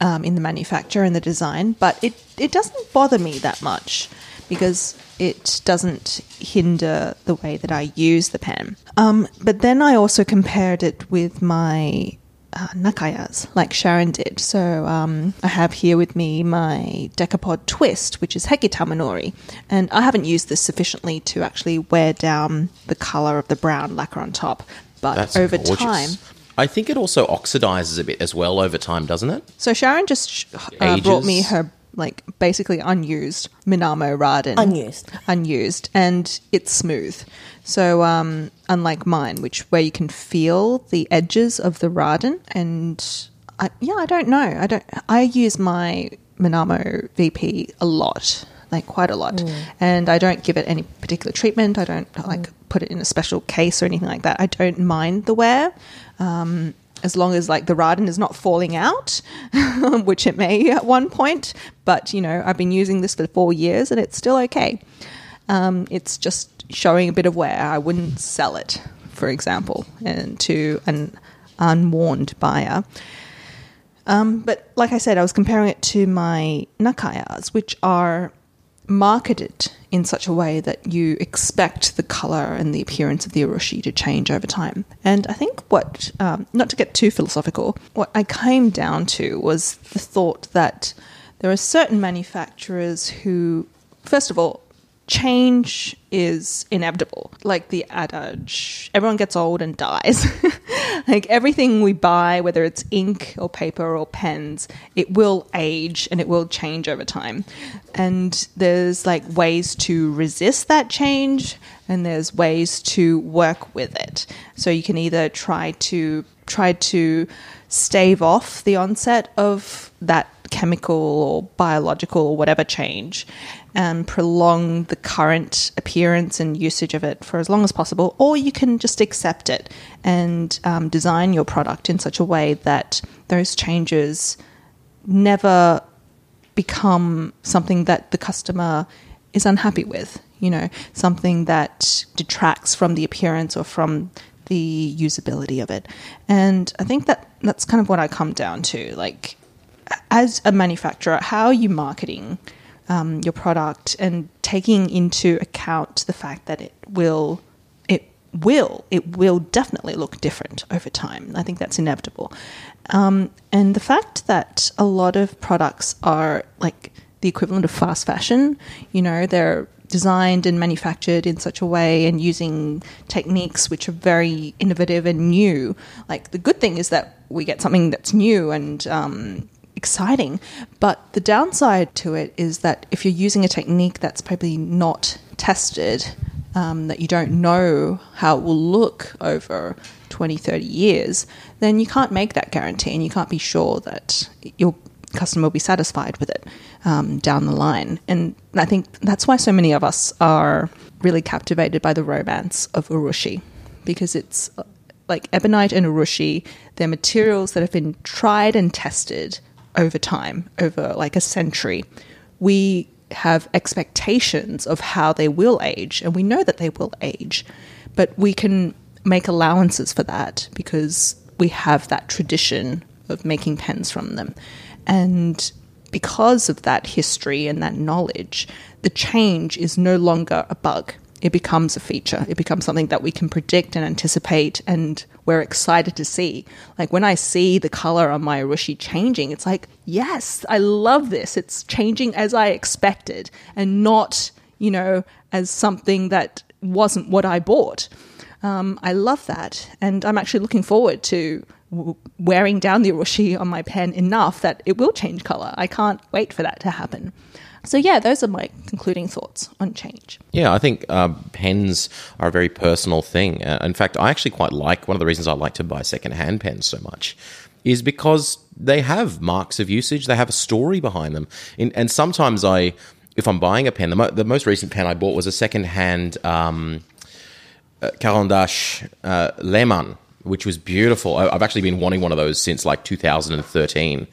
Speaker 2: um, in the manufacture and the design, but it, it doesn't bother me that much because it doesn't hinder the way that I use the pen. Um, but then I also compared it with my uh, nakayas, like Sharyn did. So um, I have here with me my Decapod Twist, which is Heki Tamenuri, and I haven't used this sufficiently to actually wear down the color of the brown lacquer on top. But
Speaker 1: That's
Speaker 2: over
Speaker 1: gorgeous.
Speaker 2: time,
Speaker 1: I think it also oxidizes a bit as well over time, doesn't it?
Speaker 2: so Sharyn just uh, brought me her like basically unused Minamo Raden.
Speaker 3: Unused.
Speaker 2: Unused, and it's smooth. So um, unlike mine, which where you can feel the edges of the Raden, and I, yeah, I don't know. I don't. I use my Minamo VP a lot, like quite a lot, and I don't give it any particular treatment. I don't like put it in a special case or anything like that. I don't mind the wear. Um, as long as like the Raden is not falling out, which it may at one point, but you know, I've been using this for four years and it's still okay. Um, it's just showing a bit of wear. I wouldn't sell it, for example, and to an unwarned buyer. Um, but like I said, I was comparing it to my Nakayas, which are marketed in such a way that you expect the color and the appearance of the urushi to change over time. And I think what, um, not to get too philosophical, what I came down to was the thought that there are certain manufacturers who, first of all, change is inevitable. Like the adage, everyone gets old and dies. like everything we buy, whether it's ink or paper or pens, it will age and it will change over time. And there's like ways to resist that change and there's ways to work with it. So you can either try to try to stave off the onset of that chemical or biological or whatever change and prolong the current appearance and usage of it for as long as possible, or you can just accept it and um, design your product in such a way that those changes never become something that the customer is unhappy with, you know, something that detracts from the appearance or from the usability of it. And I think that that's kind of what I come down to. Like, as a manufacturer, how are you marketing um, your product and taking into account the fact that it will, it will, it will definitely look different over time. I think that's inevitable. Um, and the fact that a lot of products are like the equivalent of fast fashion, you know, they're designed and manufactured in such a way and using techniques which are very innovative and new. Like the good thing is that we get something that's new and um, exciting. But the downside to it is that if you're using a technique that's probably not tested, um, that you don't know how it will look over 20, 30 years, then you can't make that guarantee and you can't be sure that your customer will be satisfied with it um, down the line. And I think that's why so many of us are really captivated by the romance of urushi because it's uh, like ebonite and urushi, they're materials that have been tried and tested over time, over like a century. We have expectations of how they will age, and we know that they will age, but we can make allowances for that because we have that tradition of making pens from them. And because of that history and that knowledge, the change is no longer a bug. It becomes a feature. It becomes something that we can predict and anticipate, and we're excited to see. Like when I see the color on my urushi changing, it's like, yes, I love this. It's changing as I expected, and not, you know, as something that wasn't what I bought. Um, I love that, and I'm actually looking forward to w- wearing down the urushi on my pen enough that it will change color. I can't wait for that to happen. So yeah, those are my concluding thoughts on change.
Speaker 1: Yeah, I think uh, pens are a very personal thing. Uh, in fact, I actually quite like one of the reasons I like to buy secondhand pens so much is because they have marks of usage. They have a story behind them, in, and sometimes I, if I'm buying a pen, the, mo- the most recent pen I bought was a secondhand um, uh, Caran d'Ache uh, Léman, which was beautiful. I've actually been wanting one of those since like 2013.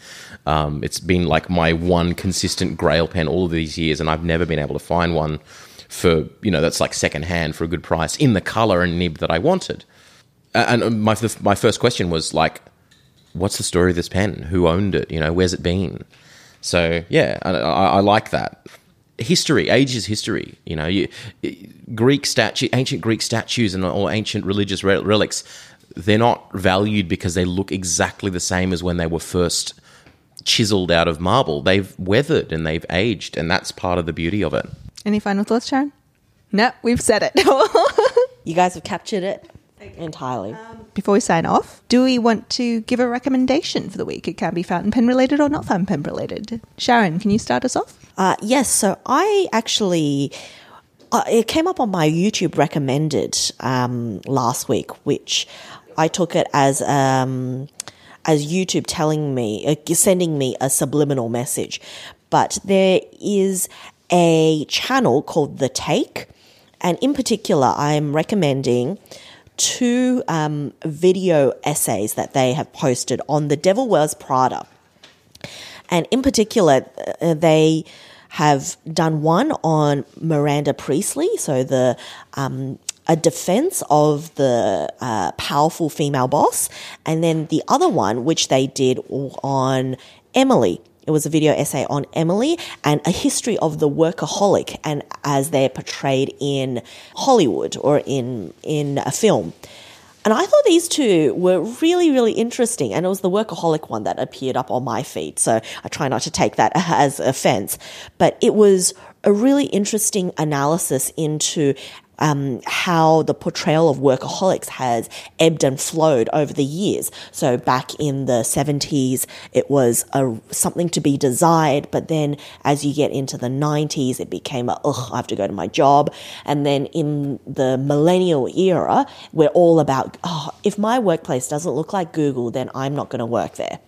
Speaker 1: Um, it's been like my one consistent Grail pen all of these years, and I've never been able to find one for you know that's like secondhand for a good price in the color and nib that I wanted. And my my first question was like, what's the story of this pen? Who owned it? You know, where's it been? So yeah, I, I, like that. History, age is history. You know, you, Greek statue, ancient Greek statues and or ancient religious relics, they're not valued because they look exactly the same as when they were first chiseled out of marble. They've weathered and they've aged, and that's part of the beauty of it.
Speaker 2: Any final thoughts, Sharyn? No, we've said it.
Speaker 3: You guys have captured it entirely.
Speaker 2: Um, before we sign off, do we want to give a recommendation for the week? It can be fountain pen related or not fountain pen related. Sharyn, can you start us off?
Speaker 3: Uh, yes, so I actually. Uh, it came up on my YouTube recommended um, last week, which I took it as um, as YouTube telling me, uh, sending me a subliminal message. But there is a channel called The Take, and in particular, I'm recommending two um, video essays that they have posted on The Devil Wears Prada. And in particular, uh, they have done one on Miranda Priestly, so the um, a defense of the uh, powerful female boss, and then the other one, which they did on Emily. It was a video essay on Emily and a history of the workaholic and as they're portrayed in Hollywood or in in a film. And I thought these two were really, really interesting. And it was the workaholic one that appeared up on my feed. So I try not to take that as offense. But it was a really interesting analysis into um, how the portrayal of workaholics has ebbed and flowed over the years. So back in the 70s, it was a, something to be desired, but then as you get into the 90s, it became a, ugh, I have to go to my job. And then in the millennial era, we're all about, oh, if my workplace doesn't look like Google, then I'm not going to work there.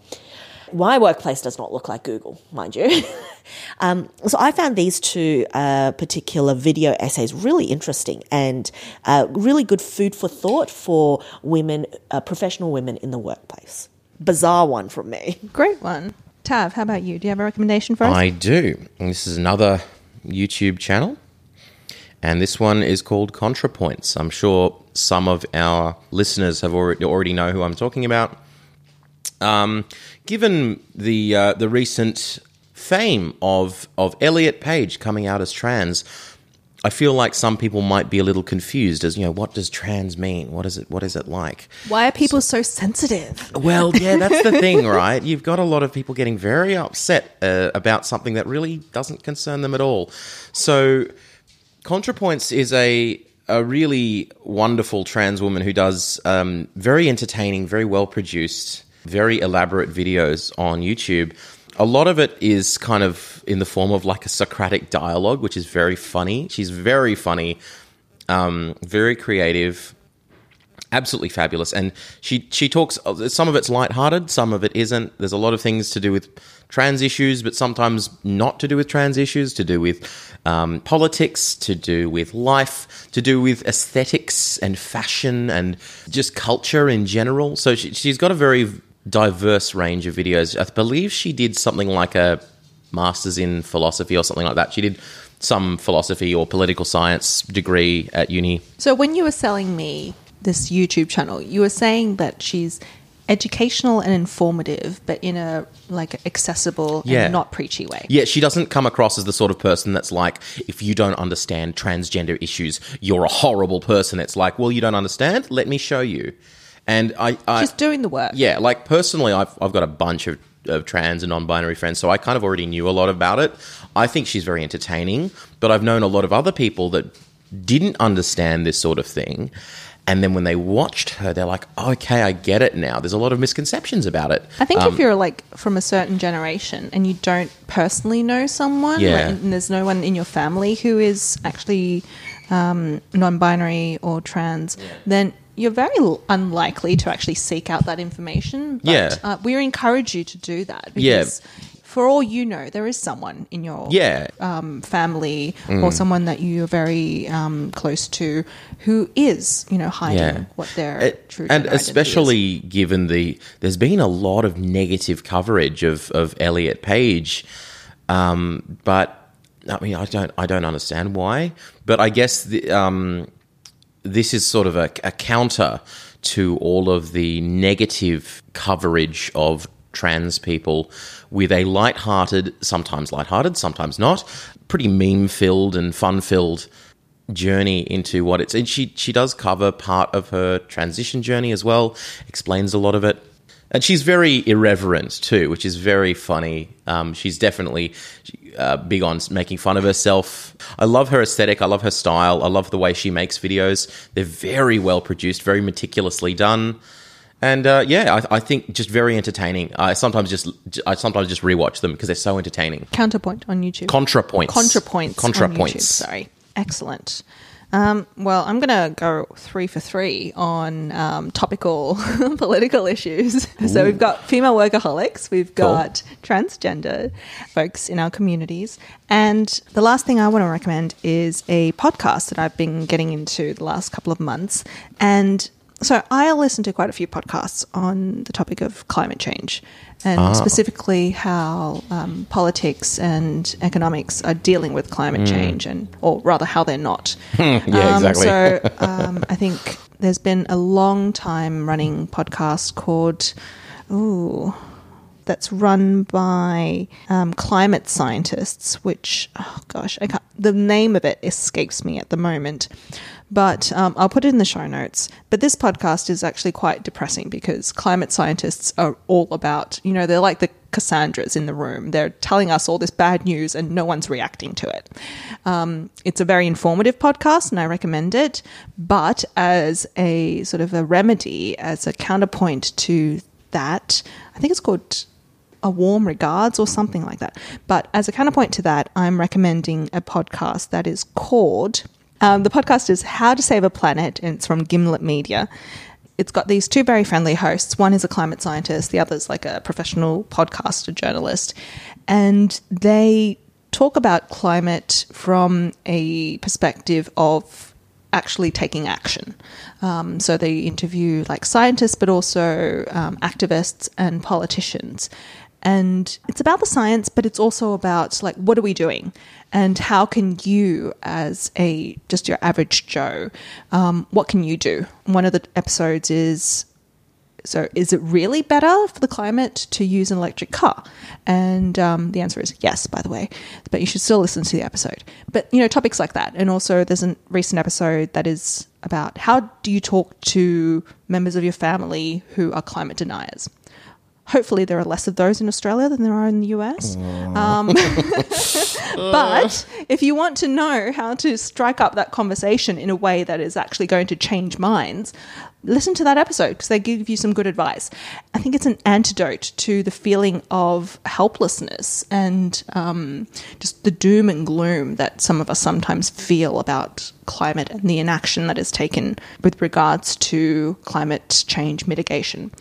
Speaker 3: My workplace does not look like Google, mind you. um, so I found these two uh, particular video essays really interesting and uh, really good food for thought for women, uh, professional women in the workplace. Bizarre one from me.
Speaker 2: Great one. Tav, how about you? Do you have a recommendation for us?
Speaker 1: I do. This is another YouTube channel. And this one is called ContraPoints. I'm sure some of our listeners have already, already know who I'm talking about. Um, given the uh, the recent fame of of Elliot Page coming out as trans, I feel like some people might be a little confused as you know what does trans mean? What is it? What is it like?
Speaker 2: Why are people so, so sensitive?
Speaker 1: Well, yeah, that's the thing, right? You've got a lot of people getting very upset uh, about something that really doesn't concern them at all. So, ContraPoints is a a really wonderful trans woman who does um, very entertaining, very well produced very elaborate videos on YouTube. A lot of it is kind of in the form of like a Socratic dialogue, which is very funny. She's very funny, um, very creative, absolutely fabulous. And she she talks. Some of it's lighthearted, some of it isn't. There's a lot of things to do with trans issues, but sometimes not to do with trans issues, to do with um, politics, to do with life, to do with aesthetics and fashion and just culture in general. So she, she's got a very diverse range of videos. I believe she did something like a master's in philosophy or something like that. She did some philosophy or political science degree at uni.
Speaker 2: So when you were selling me this YouTube channel, you were saying that she's educational and informative, but in a like accessible
Speaker 1: Yeah.
Speaker 2: and not preachy way.
Speaker 1: Yeah, she doesn't come across as the sort of person that's like, if you don't understand transgender issues, you're a horrible person. It's like, well, you don't understand? Let me show you. And I, I
Speaker 2: She's doing the work.
Speaker 1: yeah, like personally, I've, I've got a bunch of, of trans and non binary friends, so I kind of already knew a lot about it. I think she's very entertaining, but I've known a lot of other people that didn't understand this sort of thing. And then when they watched her, they're like, okay, I get it now. There's a lot of misconceptions about it.
Speaker 2: I think
Speaker 1: Um,
Speaker 2: if you're like from a certain generation and you don't personally know someone,
Speaker 1: Yeah.
Speaker 2: like, and there's no one in your family who is actually um, non-binary or trans, then you're very l- unlikely to actually seek out that information. But,
Speaker 1: Yeah.
Speaker 2: uh, we encourage you to do that
Speaker 1: Yeah.
Speaker 2: because. For all you know, there is someone in your
Speaker 1: Yeah.
Speaker 2: um, family or someone that you're very um, close to who is, you know, hiding what their
Speaker 1: It-
Speaker 2: true
Speaker 1: and
Speaker 2: identity is.
Speaker 1: especially given the there's been a lot of negative coverage of of Elliot Page, um, but I mean I don't I don't understand why, but I guess the, um, this is sort of a, a counter to all of the negative coverage of trans people with a light-hearted, sometimes light-hearted, sometimes not, pretty meme-filled and fun-filled journey into what it's and she she does cover part of her transition journey as well explains a lot of it. And she's very irreverent too which is very funny. Um, she's definitely uh, big on making fun of herself. I love her aesthetic. I love her style. I love the way she makes videos. They're very well produced, very meticulously done. And uh, yeah, I, I think just very entertaining. I sometimes just I sometimes just rewatch them because they're so entertaining.
Speaker 2: Counterpoint on YouTube.
Speaker 1: Contrapoints.
Speaker 2: Contrapoints. on
Speaker 1: Contrapoints.
Speaker 2: YouTube, sorry. Excellent. Um, well, I'm going to go three for three on um, topical political issues. So we've got female workaholics, we've
Speaker 1: Cool.
Speaker 2: got transgender folks in our communities, and the last thing I want to recommend is a podcast that I've been getting into the last couple of months. And so I listen to quite a few podcasts on the topic of climate change and specifically how um, politics and economics are dealing with climate change and or rather how they're not
Speaker 1: Yeah,
Speaker 2: um,
Speaker 1: exactly.
Speaker 2: so um, I think there's been a long time running podcast called, ooh, that's run by um, climate scientists, which, oh gosh, I can't, the name of it escapes me at the moment. But um, I'll put it in the show notes. But this podcast is actually quite depressing because climate scientists are all about, you know, they're like the Cassandras in the room. They're telling us all this bad news and no one's reacting to it. Um, it's a very informative podcast and I recommend it. But as a sort of a remedy, as a counterpoint to that, I think it's called a warm regards or something like that. But as a counterpoint to that, I'm recommending a podcast that is called. Um, the podcast is How to Save a Planet, and it's from Gimlet Media. It's got these two very friendly hosts. One is a climate scientist, the other is like a professional podcaster journalist. And they talk about climate from a perspective of actually taking action. Um, so they interview like scientists, but also um, activists and politicians. And it's about the science, but it's also about like what are we doing, and how can you, as a just your average Joe, um, what can you do? One of the episodes is so, is it really better for the climate to use an electric car? And um, the answer is yes, by the way. But you should still listen to the episode. But, you know, topics like that. And also, there's a recent episode that is about how do you talk to members of your family who are climate deniers? Hopefully, there are less of those in Australia than there are in the US. Um, but if you want to know how to strike up that conversation in a way that is actually going to change minds, listen to that episode because they give you some good advice. I think it's an antidote to the feeling of helplessness and um, just the doom and gloom that some of us sometimes feel about climate and the inaction that is taken with regards to climate change mitigation.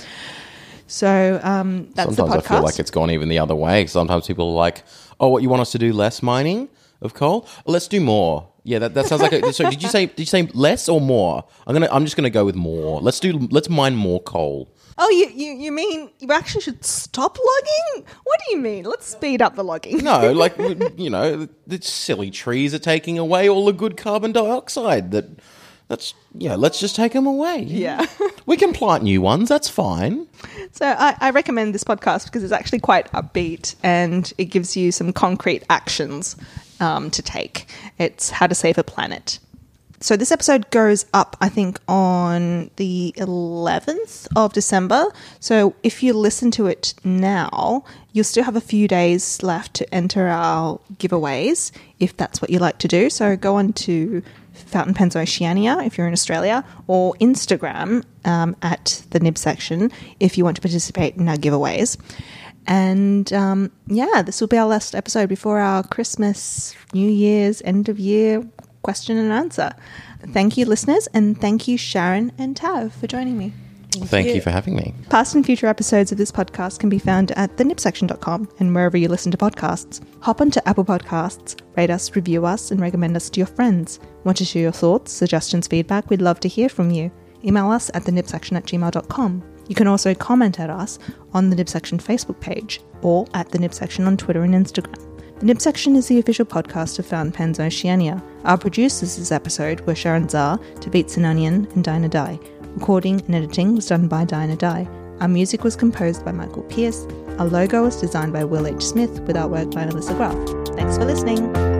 Speaker 2: So um, that's
Speaker 1: Sometimes
Speaker 2: the
Speaker 1: I feel like it's gone even the other way. Sometimes people are like, "Oh, what you want us to do? Less mining of coal? Let's do more." Yeah, that, that sounds like. A, so, did you say did you say less or more? I'm gonna. I'm just gonna go with more. Let's do. Let's mine more coal.
Speaker 2: Oh, you, you, you mean you actually should stop logging? What do you mean? Let's speed up the logging.
Speaker 1: No, like you know, the silly trees are taking away all the good carbon dioxide. That that's yeah. Let's just take them away.
Speaker 2: Yeah.
Speaker 1: we can plant new ones. That's fine.
Speaker 2: So I, I recommend this podcast because it's actually quite upbeat and it gives you some concrete actions um, to take. It's how to save a planet. So this episode goes up, I think, on the 11th of December. So if you listen to it now, you'll still have a few days left to enter our giveaways, if that's what you like to do. So go on to Fountain Pens Oceania if you're in Australia, or Instagram um, at the nib section if you want to participate in our giveaways. And um, yeah, this will be our last episode before our Christmas, New Year's, end of year question and answer. Thank you, listeners, and thank you, Sharyn and Tav, for joining me.
Speaker 1: Thank you for having me.
Speaker 2: Past and future episodes of this podcast can be found at thenibsection.com and wherever you listen to podcasts. Hop onto Apple Podcasts, rate us, review us, and recommend us to your friends. Want to share your thoughts, suggestions, feedback? We'd love to hear from you. Email us at thenipsection at gmail.com. You can also comment at us on the Nibsection Facebook page or at the Nibsection on Twitter and Instagram. The Nib Section is the official podcast of Fountain Pens Oceania. Our producers this episode were Sharyn Zha, Tavit Sinanian, and Dinah Dye. Recording and editing was done by Dinah Dye. Our music was composed by Michael Pierce. Our logo was designed by Will H. Smith with artwork by Melissa Graff. Thanks for listening.